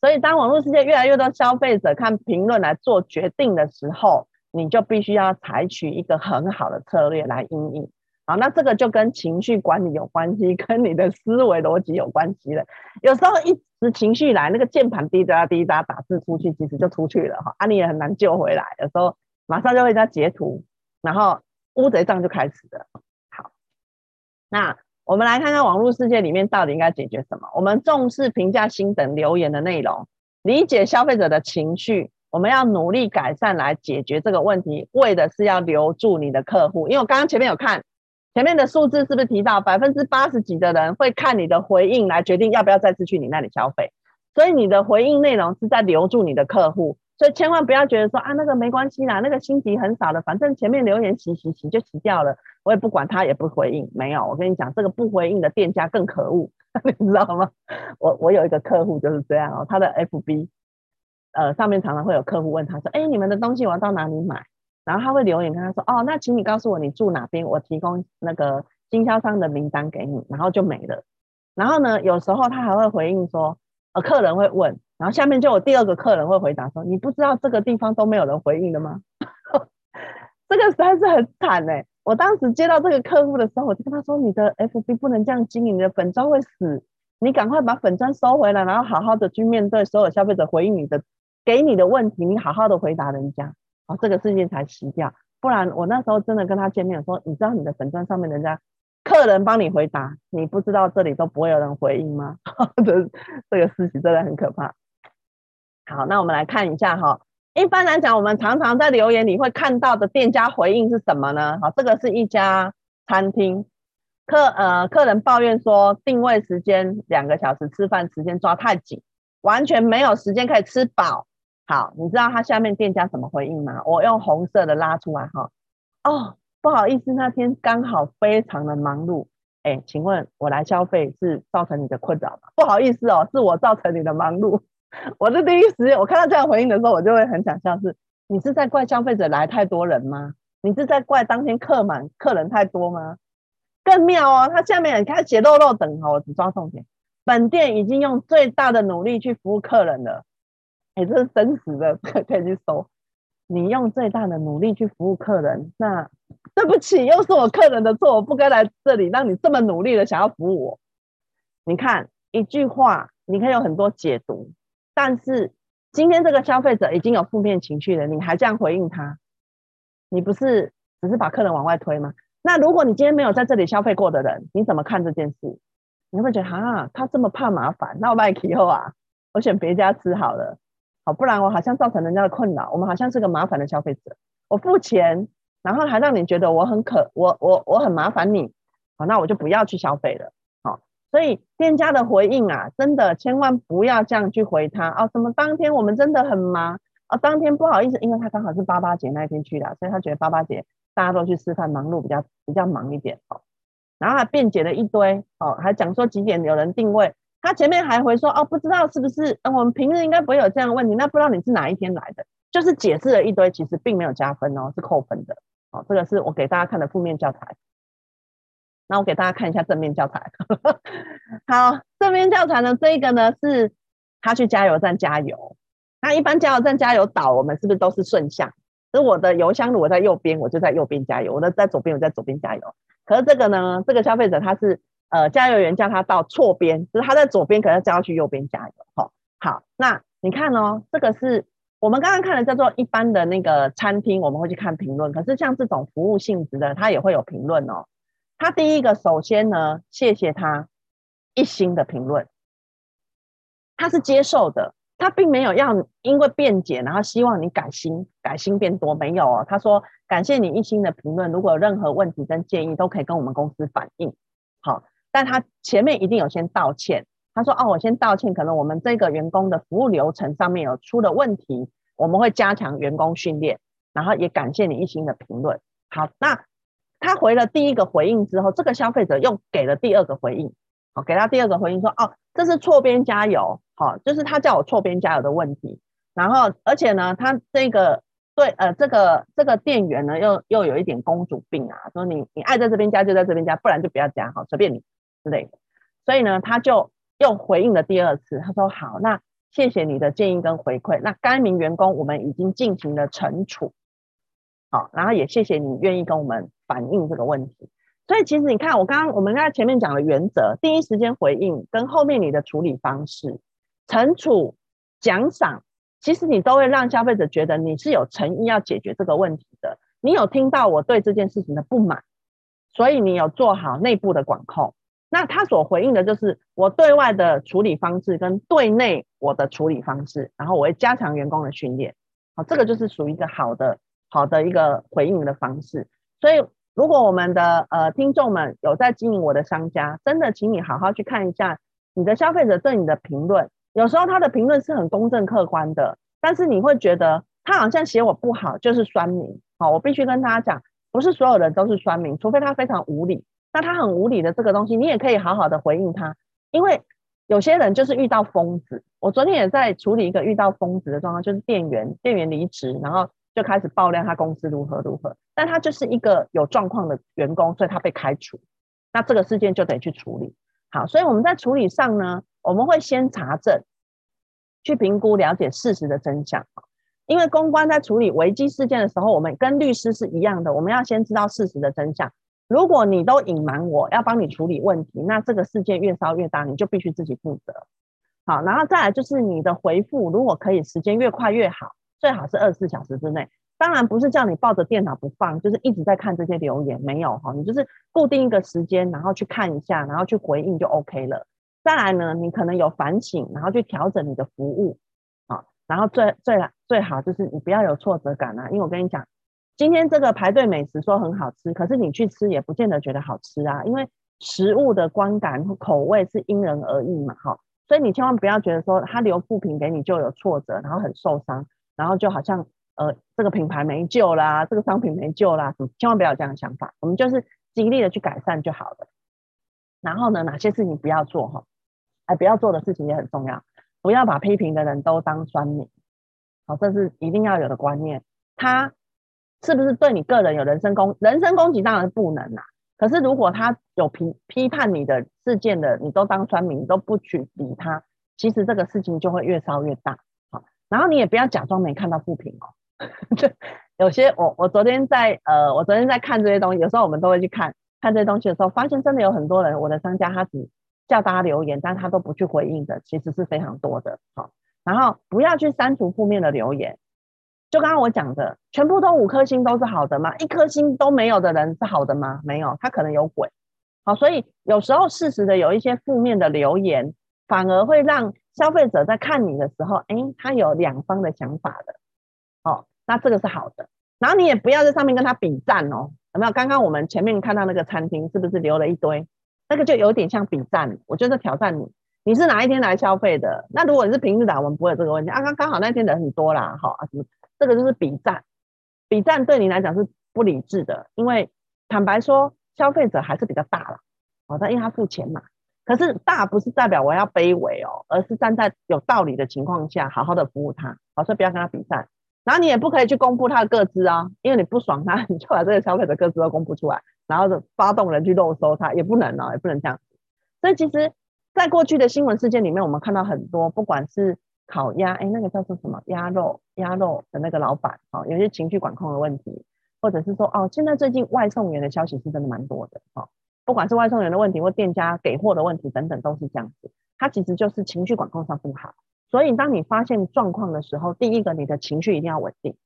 所以当网络世界越来越多消费者看评论来做决定的时候，你就必须要采取一个很好的策略来应应。好，那这个就跟情绪管理有关系，跟你的思维逻辑有关系了。有时候一时情绪来，那个键盘滴答滴答打字出去，其实就出去了哈，啊，你也很难救回来。有时候。马上就会在截图，然后乌贼账就开始了。好，那我们来看看网络世界里面到底应该解决什么？我们重视评价、星等留言的内容，理解消费者的情绪，我们要努力改善来解决这个问题，为的是要留住你的客户。因为我刚刚前面有看前面的数字，是不是提到百分之八十几的人会看你的回应来决定要不要再次去你那里消费？所以你的回应内容是在留住你的客户。所以千万不要觉得说啊，那个没关系啦，那个星级很少的，反正前面留言洗洗洗就洗掉了，我也不管他，也不回应。没有，我跟你讲，这个不回应的店家更可恶，你知道吗？我我有一个客户就是这样哦，他的 FB，呃，上面常常会有客户问他说，哎，你们的东西我要到哪里买？然后他会留言跟他说，哦，那请你告诉我你住哪边，我提供那个经销商的名单给你，然后就没了。然后呢，有时候他还会回应说，呃，客人会问。然后下面就有第二个客人会回答说：“你不知道这个地方都没有人回应的吗？” 这个实在是很惨哎！我当时接到这个客户的时候，我就跟他说：“你的 FB 不能这样经营，你的粉砖会死，你赶快把粉砖收回来，然后好好的去面对所有消费者回应你的、给你的问题，你好好的回答人家，好，这个事情才熄掉。不然我那时候真的跟他见面说，你知道你的粉砖上面人家。”客人帮你回答，你不知道这里都不会有人回应吗？这这个事情真的很可怕。好，那我们来看一下哈。一般来讲，我们常常在留言里会看到的店家回应是什么呢？好，这个是一家餐厅，客呃客人抱怨说定位时间两个小时，吃饭时间抓太紧，完全没有时间可以吃饱。好，你知道他下面店家怎么回应吗？我用红色的拉出来哈。哦。不好意思，那天刚好非常的忙碌。哎，请问我来消费是造成你的困扰吗？不好意思哦，是我造成你的忙碌。我的第一时间，我看到这样回应的时候，我就会很想笑是，你是在怪消费者来太多人吗？你是在怪当天客满，客人太多吗？更妙哦，他下面你看写漏漏等哦，我只抓重点。本店已经用最大的努力去服务客人了。哎，这是真实的，可以去搜。你用最大的努力去服务客人，那。对不起，又是我客人的错，我不该来这里让你这么努力的想要服务我。你看一句话，你可以有很多解读，但是今天这个消费者已经有负面情绪了，你还这样回应他，你不是只是把客人往外推吗？那如果你今天没有在这里消费过的人，你怎么看这件事？你会觉得啊，他这么怕麻烦，那我卖以后啊，我选别家吃好了，好，不然我好像造成人家的困扰，我们好像是个麻烦的消费者，我付钱。然后还让你觉得我很可我我我很麻烦你，好，那我就不要去消费了，所以店家的回应啊，真的千万不要这样去回他啊，什么当天我们真的很忙啊，当天不好意思，因为他刚好是八八节那天去的，所以他觉得八八节大家都去吃饭，忙碌比较比较忙一点，哦，然后还辩解了一堆，哦，还讲说几点有人订位，他前面还回说哦，不知道是不是，嗯，我们平日应该不会有这样的问题，那不知道你是哪一天来的，就是解释了一堆，其实并没有加分哦，是扣分的。好，这个是我给大家看的负面教材。那我给大家看一下正面教材。好，正面教材呢，这个呢是他去加油站加油。那一般加油站加油岛，我们是不是都是顺向？所以我的油箱如果在右边，我就在右边加油；我的在左边，我在左边加油。可是这个呢，这个消费者他是呃，加油员叫他到错边，就是他在左边，可能叫他去右边加油。好，好，那你看哦，这个是。我们刚刚看的叫做一般的那个餐厅，我们会去看评论。可是像这种服务性质的，它也会有评论哦。他第一个首先呢，谢谢他一星的评论，他是接受的，他并没有要因为辩解，然后希望你改星改星变多，没有哦。他说感谢你一星的评论，如果有任何问题跟建议，都可以跟我们公司反映。好，但他前面一定有先道歉。他说：“哦，我先道歉，可能我们这个员工的服务流程上面有出了问题，我们会加强员工训练，然后也感谢你一星的评论。”好，那他回了第一个回应之后，这个消费者又给了第二个回应，好，给他第二个回应说：“哦，这是错边加油，好，就是他叫我错边加油的问题。然后，而且呢，他这个对呃，这个这个店员呢，又又有一点公主病啊，说你你爱在这边加就在这边加，不然就不要加，好，随便你之类的。所以呢，他就。”又回应了第二次，他说：“好，那谢谢你的建议跟回馈。那该名员工我们已经进行了惩处，好，然后也谢谢你愿意跟我们反映这个问题。所以其实你看，我刚刚我们刚才前面讲的原则，第一时间回应跟后面你的处理方式，惩处、奖赏，其实你都会让消费者觉得你是有诚意要解决这个问题的。你有听到我对这件事情的不满，所以你有做好内部的管控。”那他所回应的就是我对外的处理方式跟对内我的处理方式，然后我会加强员工的训练，好，这个就是属于一个好的好的一个回应的方式。所以，如果我们的呃听众们有在经营我的商家，真的，请你好好去看一下你的消费者对你的评论，有时候他的评论是很公正客观的，但是你会觉得他好像写我不好，就是酸民。好，我必须跟大家讲，不是所有人都是酸民，除非他非常无理。那他很无理的这个东西，你也可以好好的回应他，因为有些人就是遇到疯子。我昨天也在处理一个遇到疯子的状况，就是店员店员离职，然后就开始爆料他公司如何如何，但他就是一个有状况的员工，所以他被开除。那这个事件就得去处理。好，所以我们在处理上呢，我们会先查证，去评估了解事实的真相。因为公关在处理危机事件的时候，我们跟律师是一样的，我们要先知道事实的真相。如果你都隐瞒我，要帮你处理问题，那这个事件越烧越大，你就必须自己负责。好，然后再来就是你的回复，如果可以，时间越快越好，最好是二十四小时之内。当然不是叫你抱着电脑不放，就是一直在看这些留言，没有哈，你就是固定一个时间，然后去看一下，然后去回应就 OK 了。再来呢，你可能有反省，然后去调整你的服务，好，然后最最最好就是你不要有挫折感啊，因为我跟你讲。今天这个排队美食说很好吃，可是你去吃也不见得觉得好吃啊，因为食物的观感和口味是因人而异嘛，哈，所以你千万不要觉得说他留负评给你就有挫折，然后很受伤，然后就好像呃这个品牌没救啦，这个商品没救啦，千万不要有这样的想法，我们就是极力的去改善就好了。然后呢，哪些事情不要做哈？哎，不要做的事情也很重要，不要把批评的人都当酸民，好，这是一定要有的观念，他。是不是对你个人有人身攻人身攻击？当然不能啦。可是如果他有批批判你的事件的，你都当酸民，都不去理他，其实这个事情就会越烧越大。然后你也不要假装没看到负评哦。就有些我我昨天在呃，我昨天在看这些东西，有时候我们都会去看看这些东西的时候，发现真的有很多人，我的商家他只叫大家留言，但他都不去回应的，其实是非常多的。好，然后不要去删除负面的留言。就刚刚我讲的，全部都五颗星都是好的吗？一颗星都没有的人是好的吗？没有，他可能有鬼。好，所以有时候适时的有一些负面的留言，反而会让消费者在看你的时候，哎，他有两方的想法的。哦，那这个是好的。然后你也不要在上面跟他比赞哦，有没有？刚刚我们前面看到那个餐厅是不是留了一堆？那个就有点像比赞，我觉得挑战你，你是哪一天来消费的？那如果你是平日的，我们不会有这个问题啊。刚刚好那天人很多啦，好啊，这个就是比赞，比赞对你来讲是不理智的，因为坦白说，消费者还是比较大了，哦，他因为他付钱嘛。可是大不是代表我要卑微哦，而是站在有道理的情况下，好好的服务他，好，所以不要跟他比赛。然后你也不可以去公布他的个资啊，因为你不爽他，你就把这个消费者个资都公布出来，然后就发动人去肉搜他，也不能哦，也不能这样。所以其实，在过去的新闻事件里面，我们看到很多，不管是。烤鸭，哎，那个叫做什么鸭肉？鸭肉的那个老板，哦，有些情绪管控的问题，或者是说，哦，现在最近外送员的消息是真的蛮多的，哦，不管是外送员的问题或店家给货的问题等等，都是这样子。它其实就是情绪管控上不好。所以，当你发现状况的时候，第一个，你的情绪一定要稳定，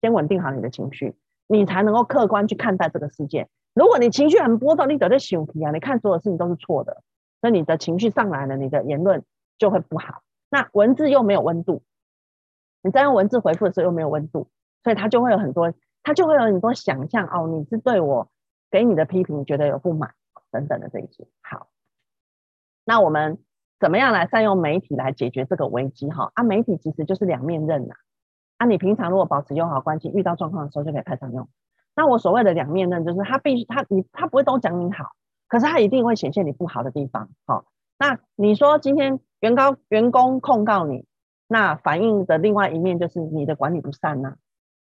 先稳定好你的情绪，你才能够客观去看待这个事件。如果你情绪很波动，你得在熊皮啊，你看所有事情都是错的，那你的情绪上来了，你的言论就会不好。那文字又没有温度，你在用文字回复的时候又没有温度，所以他就会有很多，他就会有很多想象哦，你是对我给你的批评觉得有不满等等的这一些。好，那我们怎么样来善用媒体来解决这个危机？哈啊，媒体其实就是两面刃呐。啊，你平常如果保持友好关系，遇到状况的时候就可以派上用。那我所谓的两面刃，就是他必须他你他不会都讲你好，可是他一定会显现你不好的地方。好，那你说今天。原告员工控告你，那反映的另外一面就是你的管理不善呐、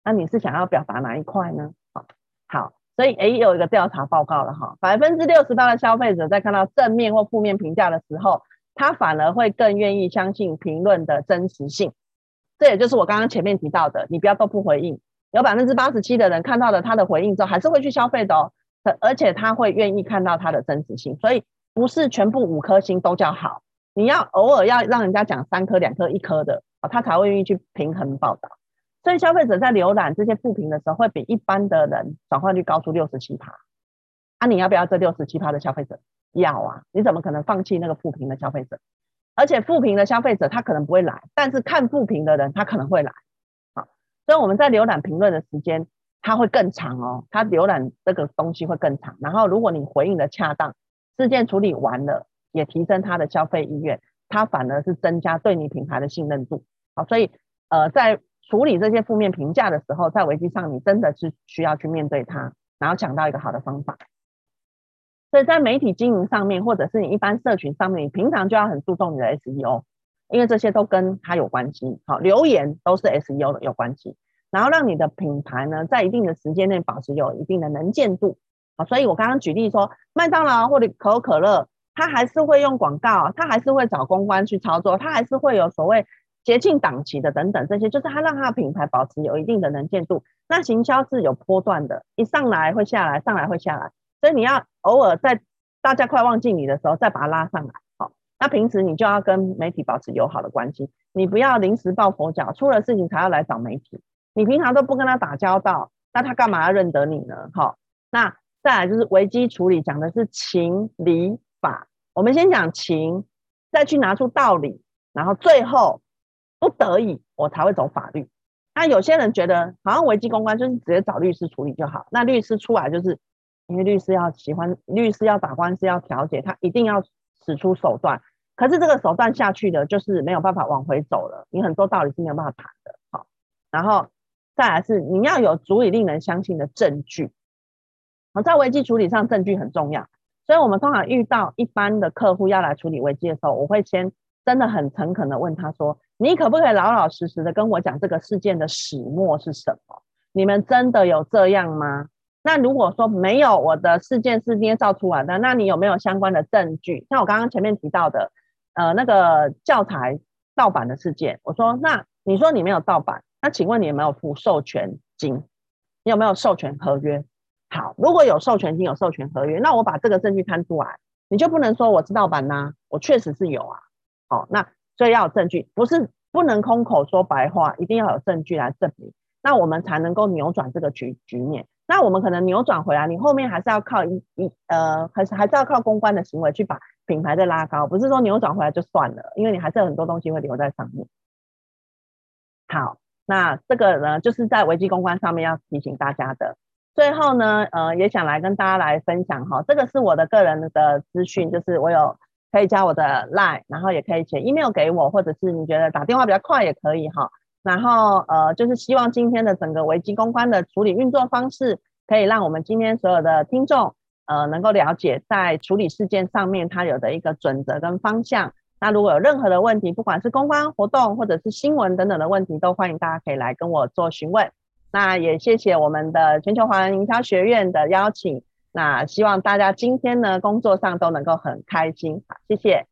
那你是想要表达哪一块呢？好，好，所以诶，有一个调查报告了哈，百分之六十八的消费者在看到正面或负面评价的时候，他反而会更愿意相信评论的真实性。这也就是我刚刚前面提到的，你不要都不回应，有百分之八十七的人看到了他的回应之后，还是会去消费的哦，而且他会愿意看到他的真实性，所以不是全部五颗星都叫好。你要偶尔要让人家讲三颗、两颗、一颗的，他才会愿意去平衡报道。所以消费者在浏览这些负评的时候，会比一般的人转换率高出六十七趴。啊，你要不要这六十七趴的消费者？要啊！你怎么可能放弃那个负评的消费者？而且负评的消费者他可能不会来，但是看负评的人他可能会来。好，所以我们在浏览评论的时间，他会更长哦。他浏览这个东西会更长。然后如果你回应的恰当，事件处理完了。也提升他的消费意愿，他反而是增加对你品牌的信任度。好，所以呃，在处理这些负面评价的时候，在危机上，你真的是需要去面对它，然后想到一个好的方法。所以在媒体经营上面，或者是你一般社群上面，你平常就要很注重你的 SEO，因为这些都跟它有关系。好，留言都是 SEO 的有关系，然后让你的品牌呢，在一定的时间内保持有一定的能见度。好，所以我刚刚举例说，麦当劳或者可口可乐，它还是会用广告，它还是会找公关去操作，它还是会有所谓节庆档期的等等这些，就是它让它的品牌保持有一定的能见度。那行销是有波段的，一上来会下来，上来会下来。所以你要偶尔在大家快忘记你的时候，再把它拉上来。好，那平时你就要跟媒体保持友好的关系，你不要临时抱佛脚，出了事情才要来找媒体。你平常都不跟他打交道，那他干嘛要认得你呢？好，那再来就是危机处理，讲的是情理法。我们先讲情，再去拿出道理，然后最后不得已我才会走法律。那有些人觉得好像危机公关就是直接找律师处理就好，那律师出来就是。因为律师要喜欢，律师要打官司要调解，他一定要使出手段。可是这个手段下去的，就是没有办法往回走了。你很多道理是没有办法谈的。好，然后再来是你要有足以令人相信的证据。好，在危机处理上，证据很重要。所以我们通常遇到一般的客户要来处理危机的时候，我会先真的很诚恳的问他说：“你可不可以老老实实的跟我讲这个事件的始末是什么？你们真的有这样吗？”那如果说没有，我的事件是捏造出来的，那你有没有相关的证据？像我刚刚前面提到的，呃，那个教材盗版的事件，我说，那你说你没有盗版，那请问你有没有付授权金？你有没有授权合约？好，如果有授权金、有授权合约，那我把这个证据摊出来，你就不能说我是盗版呐、我确实是有啊。好，那所以要有证据，不是不能空口说白话，一定要有证据来证明，那我们才能够扭转这个局局面。那我们可能扭转回来，你后面还是要靠一一呃，还是还是要靠公关的行为去把品牌再拉高，不是说扭转回来就算了，因为你还是有很多东西会留在上面。好，那这个呢，就是在危机公关上面要提醒大家的。最后呢，呃，也想来跟大家来分享哈，这个是我的个人的资讯，就是我有可以加我的 Line，然后也可以写 email 给我，或者是你觉得打电话比较快也可以哈。然后呃，就是希望今天的整个危机公关的处理运作方式，可以让我们今天所有的听众呃能够了解，在处理事件上面它有的一个准则跟方向。那如果有任何的问题，不管是公关活动或者是新闻等等的问题，都欢迎大家可以来跟我做询问。那也谢谢我们的全球华人营销学院的邀请。那希望大家今天呢工作上都能够很开心。好，谢谢。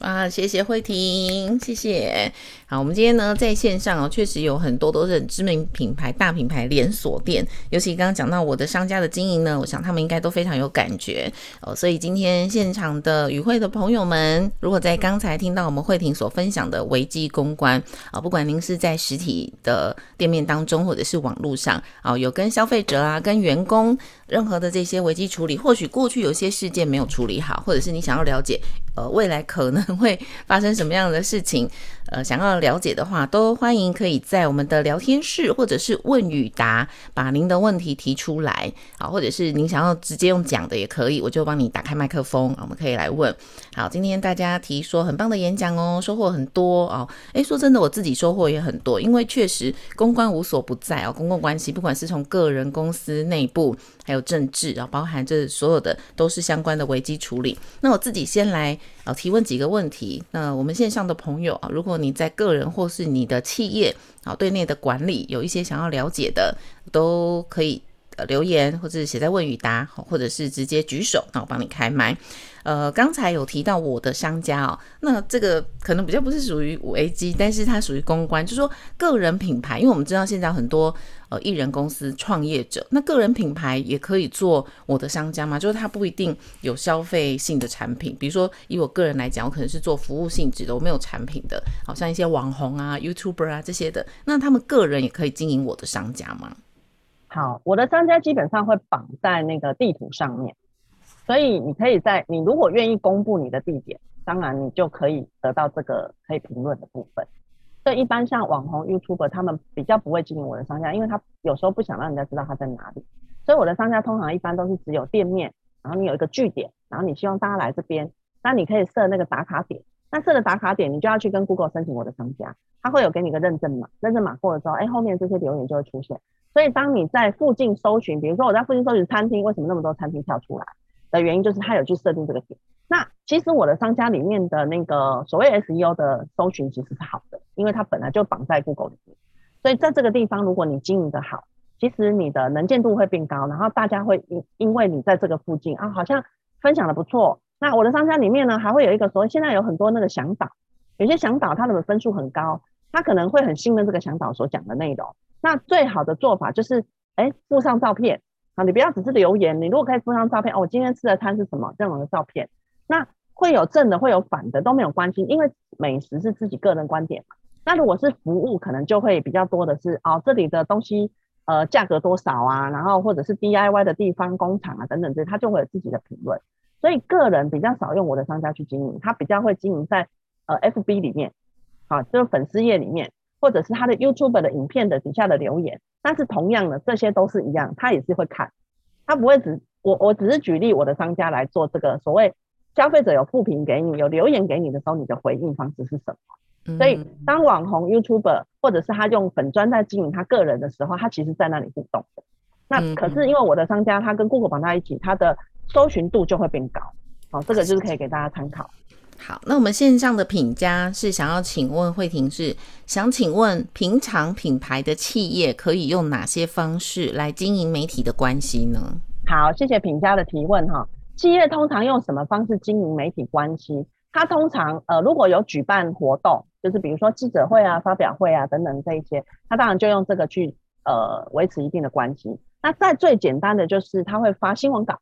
啊，谢谢慧婷，谢谢。好，我们今天呢在线上哦，确实有很多都是很知名品牌、大品牌连锁店。尤其刚刚讲到我的商家的经营呢，我想他们应该都非常有感觉哦。所以今天现场的与会的朋友们，如果在刚才听到我们慧婷所分享的危机公关啊，不管您是在实体的店面当中，或者是网络上啊，有跟消费者啊、跟员工任何的这些危机处理，或许过去有些事件没有处理好，或者是你想要了解呃未来可能。会发生什么样的事情？呃，想要了解的话，都欢迎可以在我们的聊天室或者是问与答，把您的问题提出来啊，或者是您想要直接用讲的也可以，我就帮你打开麦克风，我们可以来问。好，今天大家提说很棒的演讲哦，收获很多哦。诶，说真的，我自己收获也很多，因为确实公关无所不在哦，公共关系不管是从个人、公司内部，还有政治啊，包含这所有的都是相关的危机处理。那我自己先来啊提问几个问题。那我们线上的朋友啊，如果你在个人或是你的企业啊，对内的管理有一些想要了解的，都可以留言或者写在问与答，或者是直接举手，那我帮你开麦。呃，刚才有提到我的商家哦，那这个可能比较不是属于五 A 级，但是它属于公关，就是说个人品牌，因为我们知道现在很多呃艺人公司创业者，那个人品牌也可以做我的商家嘛，就是它不一定有消费性的产品，比如说以我个人来讲，我可能是做服务性质的，我没有产品的，好像一些网红啊、YouTuber 啊这些的，那他们个人也可以经营我的商家吗？好，我的商家基本上会绑在那个地图上面。所以你可以在你如果愿意公布你的地点，当然你就可以得到这个可以评论的部分。所以一般像网红 YouTube 他们比较不会经营我的商家，因为他有时候不想让人家知道他在哪里。所以我的商家通常一般都是只有店面，然后你有一个据点，然后你希望大家来这边，那你可以设那个打卡点。那设了打卡点，你就要去跟 Google 申请我的商家，他会有给你个认证码，认证码过了之后，哎，后面这些留言就会出现。所以当你在附近搜寻，比如说我在附近搜寻餐厅，为什么那么多餐厅跳出来的原因，就是他有去设定这个点。那其实我的商家里面的那个所谓 SEO 的搜寻其实是好的，因为它本来就绑在 Google 里面。所以在这个地方，如果你经营的好，其实你的能见度会变高，然后大家会因因为你在这个附近啊，好像分享的不错。那我的商家里面呢，还会有一个所谓现在有很多那个向导，有些向导他的分数很高，他可能会很信任这个向导所讲的内容。那最好的做法就是，哎，附上照片啊，你不要只是留言，你如果可以附上照片，哦，我今天吃的餐是什么这种的照片，那会有正的，会有反的都没有关系，因为美食是自己个人观点嘛。那如果是服务，可能就会比较多的是，哦，这里的东西呃价格多少啊，然后或者是 DIY 的地方工厂啊等等这些，他就会有自己的评论。所以个人比较少用我的商家去经营，他比较会经营在呃 FB 里面，啊，就是粉丝页里面，或者是他的 YouTube 的影片的底下的留言。但是同样的，这些都是一样，他也是会看，他不会只我我只是举例我的商家来做这个所谓消费者有复评给你，有留言给你的时候，你的回应方式是什么？所以，当网红 YouTuber 或者是他用粉专在经营他个人的时候，他其实在那里互动的。那可是因为我的商家他跟 Google 绑在一起，他的搜寻度就会变高。好，这个就是可以给大家参考。好，那我们线上的品家是想要请问慧婷，是想请问平常品牌的企业可以用哪些方式来经营媒体的关系呢？好，谢谢品家的提问哈。企业通常用什么方式经营媒体关系？它通常呃如果有举办活动。就是比如说记者会啊、发表会啊等等这一些，他当然就用这个去呃维持一定的关系。那再最简单的就是他会发新闻稿，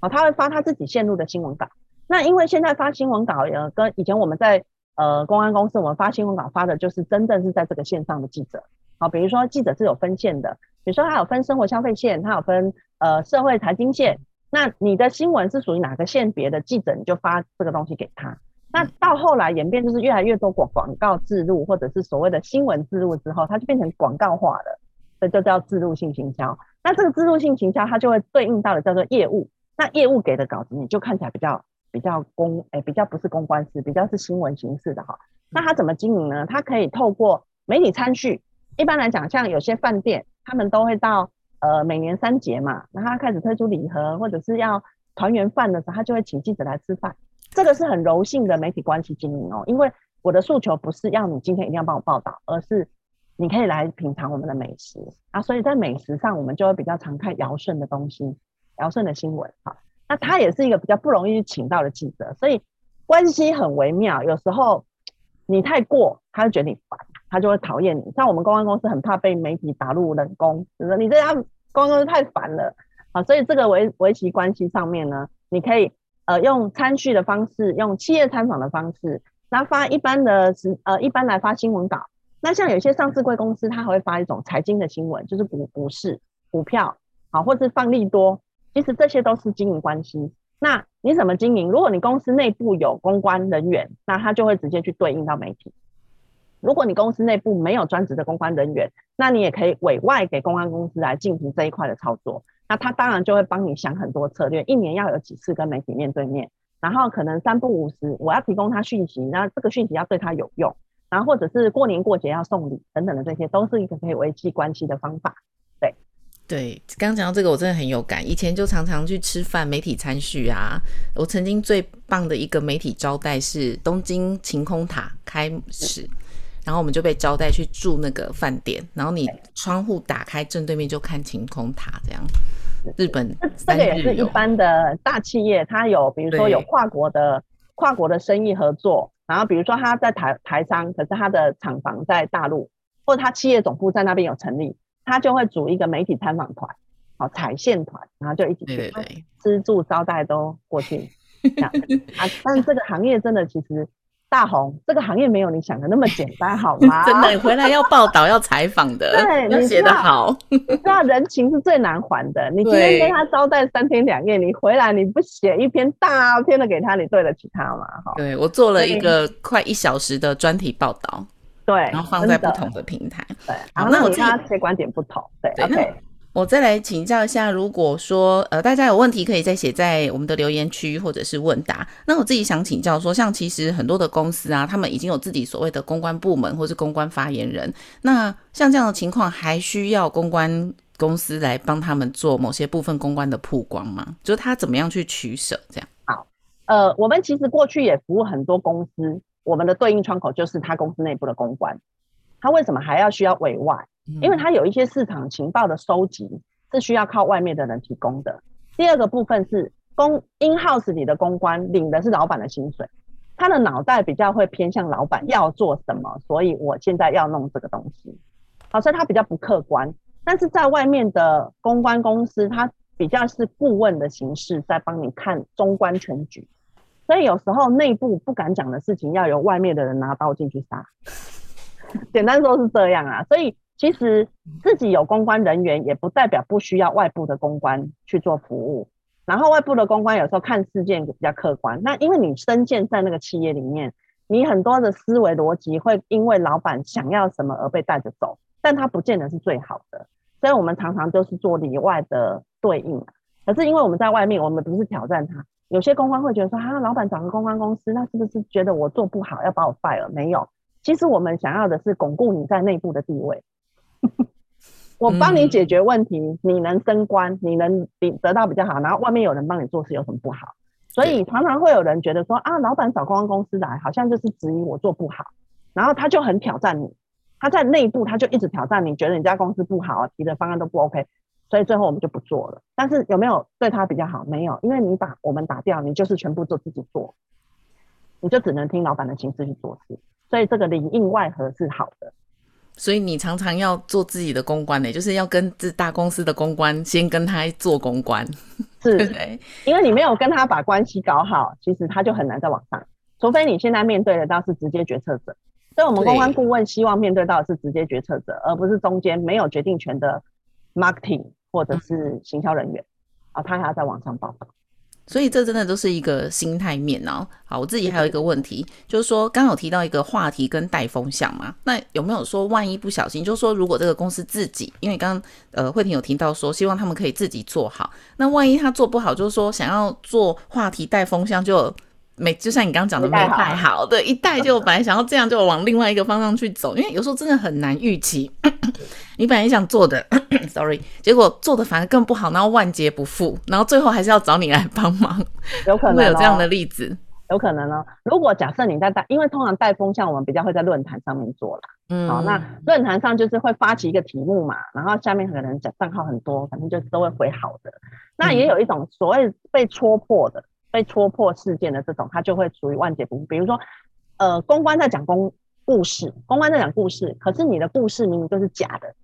好，他会发他自己线路的新闻稿。那因为现在发新闻稿呃跟以前我们在呃公安公司我们发新闻稿发的就是真正是在这个线上的记者，好，比如说记者是有分线的，比如说他有分生活消费线，他有分呃社会财经线。那你的新闻是属于哪个线别的记者，你就发这个东西给他。那到后来演变就是越来越多广广告植入，或者是所谓的新闻植入之后，它就变成广告化了，这就叫置入性行销。那这个置入性行销，它就会对应到的叫做业务。那业务给的稿子，你就看起来比较比较公，哎、欸，比较不是公关式，比较是新闻形式的哈。那他怎么经营呢？他可以透过媒体参叙。一般来讲，像有些饭店，他们都会到呃每年三节嘛，然后他开始推出礼盒，或者是要团圆饭的时候，他就会请记者来吃饭。这个是很柔性的媒体关系经营哦，因为我的诉求不是要你今天一定要帮我报道，而是你可以来品尝我们的美食啊，所以在美食上我们就会比较常看尧舜的东西，姚顺的新闻哈。那他也是一个比较不容易请到的记者，所以关系很微妙。有时候你太过，他就觉得你烦，他就会讨厌你。像我们公关公司很怕被媒体打入冷宫，就是你这样公关公司太烦了啊。所以这个维维系关系上面呢，你可以。呃，用参叙的方式，用企业参访的方式，那发一般的是呃，一般来发新闻稿。那像有些上市贵公司，它还会发一种财经的新闻，就是股股市、股票，好，或是放利多。其实这些都是经营关系。那你怎么经营？如果你公司内部有公关人员，那他就会直接去对应到媒体。如果你公司内部没有专职的公关人员，那你也可以委外给公关公司来进行这一块的操作。那他当然就会帮你想很多策略，一年要有几次跟媒体面对面，然后可能三不五时我要提供他讯息，那这个讯息要对他有用，然后或者是过年过节要送礼等等的，这些都是一个可以维系关系的方法。对，刚讲到这个我真的很有感，以前就常常去吃饭，媒体餐叙啊，我曾经最棒的一个媒体招待是东京晴空塔开始。然后我们就被招待去住那个饭店，然后你窗户打开，正对面就看晴空塔，这样。日本这个也是一般的大企业，它有比如说有跨国的跨国的生意合作，然后比如说它在台台商，可是它的厂房在大陆，或者它企业总部在那边有成立，他就会组一个媒体参访团，好踩线团，然后就一起去吃住招待都过去。这样啊，但是这个行业真的其实。大红，这个行业没有你想的那么简单，好吗？真的，回来要报道、要采访的，对，要写得好。你知道人情是最难还的。你今天跟他招待三天两夜，你回来你不写一篇大篇的给他，你对得起他吗？哈。对，我做了一个快一小时的专题报道，对，然后放在不同的平台。对，好，那我跟他些观点不同，对，OK。我再来请教一下，如果说呃大家有问题，可以再写在我们的留言区或者是问答。那我自己想请教说，像其实很多的公司啊，他们已经有自己所谓的公关部门或是公关发言人。那像这样的情况，还需要公关公司来帮他们做某些部分公关的曝光吗？就是他怎么样去取舍这样？好，呃，我们其实过去也服务很多公司，我们的对应窗口就是他公司内部的公关。他为什么还要需要委外？因为他有一些市场情报的收集是需要靠外面的人提供的。第二个部分是公 in house 里的公关领的是老板的薪水，他的脑袋比较会偏向老板要做什么，所以我现在要弄这个东西。好，所以他比较不客观。但是在外面的公关公司，他比较是顾问的形式在帮你看中观全局，所以有时候内部不敢讲的事情，要由外面的人拿刀进去杀。简单说是这样啊，所以。其实自己有公关人员，也不代表不需要外部的公关去做服务。然后外部的公关有时候看事件比较客观。那因为你深陷在那个企业里面，你很多的思维逻辑会因为老板想要什么而被带着走，但他不见得是最好的。所以我们常常就是做里外的对应。可是因为我们在外面，我们不是挑战他。有些公关会觉得说，哈、啊，老板找个公关公司，那是不是觉得我做不好要把我 fire？没有，其实我们想要的是巩固你在内部的地位。我帮你解决问题，嗯，你能升官，你能得到比较好，然后外面有人帮你做事，有什么不好？所以常常会有人觉得说啊，老板找公关公司来，好像就是质疑我做不好，然后他就很挑战你，他在内部他就一直挑战你，觉得你家公司不好，提的方案都不 OK，所以最后我们就不做了。但是有没有对他比较好？没有，因为你把我们打掉，你就是全部做自己做，你就只能听老板的形式去做事，所以这个里应外合是好的。所以你常常要做自己的公关呢、欸，就是要跟这大公司的公关先跟他做公关，是，因为你没有跟他把关系搞好，其实他就很难再往上。除非你现在面对的到是直接决策者，所以我们公关顾问希望面对到的是直接决策者，而不是中间没有决定权的 marketing 或者是行销人员啊，他还要在网上报告。所以这真的都是一个心态面哦。好，我自己还有一个问题，就是说刚刚有提到一个话题跟带风向嘛，那有没有说万一不小心，就是说如果这个公司自己，因为刚刚呃慧婷有提到说希望他们可以自己做好，那万一他做不好，就是说想要做话题带风向就。没，就像你刚刚讲的，没带好，对，一带就本来想要这样，就往另外一个方向去走，因为有时候真的很难预期。你本来想做的，sorry，结果做的反而更不好，然后万劫不复，然后最后还是要找你来帮忙，有可能、哦、会有这样的例子，有可能哦。如果假设你在带，因为通常带风向，我们比较会在论坛上面做啦。嗯，好，那论坛上就是会发起一个题目嘛，然后下面可能讲账号很多，反正就都会回好的。那也有一种所谓被戳破的。被戳破事件的这种，他就会属于万劫不复。比如说，呃，公关在讲公故事，公关在讲故事，可是你的故事明明就是假的，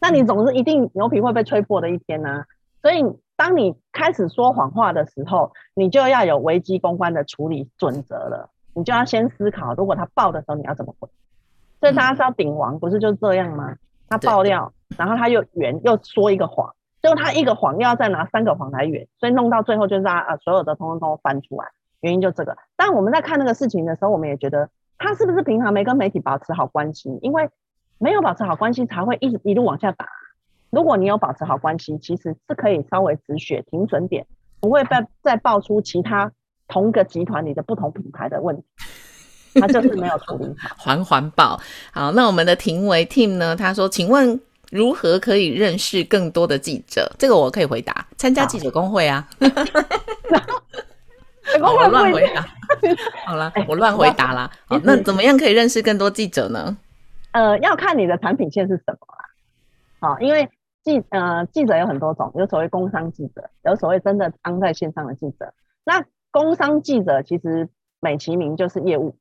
那你总是一定牛皮会被吹破的一天呢、啊。所以，当你开始说谎话的时候，你就要有危机公关的处理准则了。你就要先思考，如果他爆的时候，你要怎么回？所以大家是要顶王，不是就这样吗？他爆料，然后他又圆，又说一个谎。就他一个谎又要再拿三个谎来圆，所以弄到最后就是他啊，所有的通通都翻出来，原因就这个。但我们在看那个事情的时候，我们也觉得他是不是平常没跟媒体保持好关系？因为没有保持好关系，才会一直一路往下打。如果你有保持好关系，其实是可以稍微止血停损点，不会再再爆出其他同个集团里的不同品牌的问题。他就是没有处理好，环环保。好，那我们的庭维 team 呢？他说，请问。如何可以认识更多的记者？这个我可以回答，参加记者工会啊。我乱回答。好了，我乱回答啦。好，那怎么样可以认识更多记者呢？呃，要看你的产品线是什么啦。好，因为记呃记者有很多种，有所谓工商记者，有所谓真的当在线上的记者。那工商记者其实美其名就是业务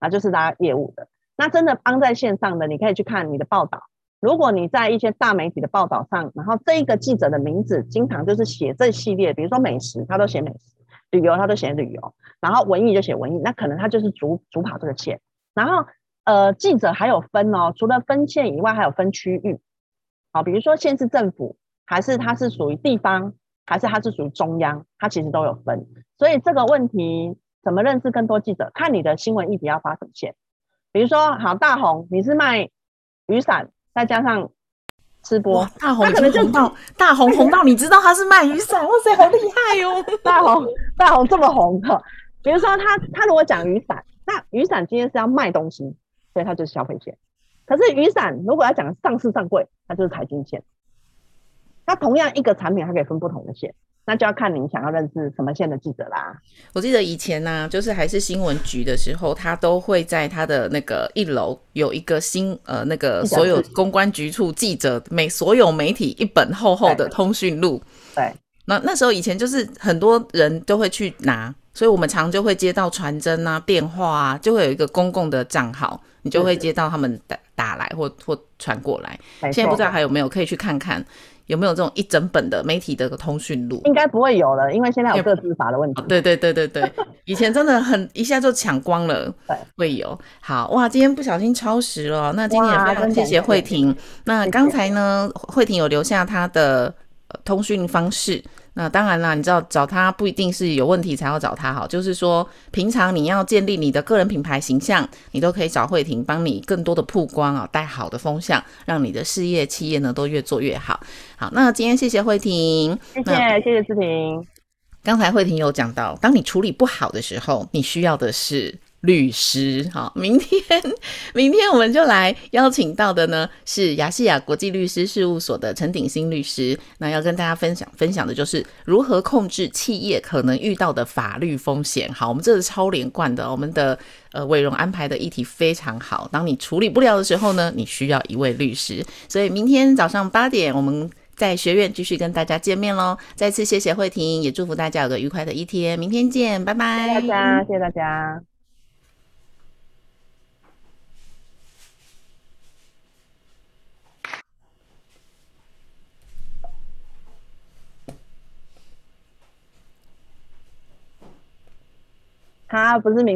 啊，就是大家业务的。那真的帮在线上的，你可以去看你的报道。如果你在一些大媒体的报道上，然后这一个记者的名字经常就是写这系列，比如说美食，他都写美食；旅游，他都写旅游；然后文艺就写文艺，那可能他就是主主跑这个线。然后呃，记者还有分哦，除了分线以外，还有分区域。好，比如说县市政府，还是它是属于地方，还是它是属于中央，它其实都有分。所以这个问题怎么认识更多记者？看你的新闻议题要发什么线。比如说，好，大红，你是卖雨伞。再加上吃播，大红已经红到大红红到，你知道他是卖雨伞，哇塞，好厉害哦！大红大红这么红的，比如说他他如果讲雨伞，那雨伞今天是要卖东西，所以他就是消费线。可是雨伞如果要讲上市上柜，它就是财经线。那同样一个产品，它可以分不同的线。那就要看您想要认识什么线的记者啦。我记得以前呢、啊，就是还是新闻局的时候，他都会在他的那个一楼有一个新呃那个所有公关局处记者每所有媒体一本厚厚的通讯录。对。那那时候以前就是很多人都会去拿，所以我们常就会接到传真啊、电话啊，就会有一个公共的账号，你就会接到他们打打来或或传过来。现在不知道还有没有可以去看看。有没有这种一整本的媒体的通讯录？应该不会有了，因为现在有个资法的问题。对对对对对，以前真的很一下就抢光了。对，会有。好哇，今天不小心超时了，那今天也非常谢谢慧婷。那刚才呢，慧婷有留下她的通讯方式。那当然啦，你知道找他不一定是有问题才要找他哈，就是说平常你要建立你的个人品牌形象，你都可以找慧婷帮你更多的曝光啊，带好的风向，让你的事业企业呢都越做越好。好，那今天谢谢慧婷，谢谢谢谢志婷。刚才慧婷有讲到，当你处理不好的时候，你需要的是。律师，好，明天，明天我们就来邀请到的呢是雅西亚国际律师事务所的陈鼎新律师，那要跟大家分享分享的就是如何控制企业可能遇到的法律风险。好，我们这是超连贯的，我们的呃伟荣安排的议题非常好。当你处理不了的时候呢，你需要一位律师。所以明天早上八点，我们在学院继续跟大家见面喽。再次谢谢慧婷，也祝福大家有个愉快的一天。明天见，拜拜。大家，谢谢大家。他不是明。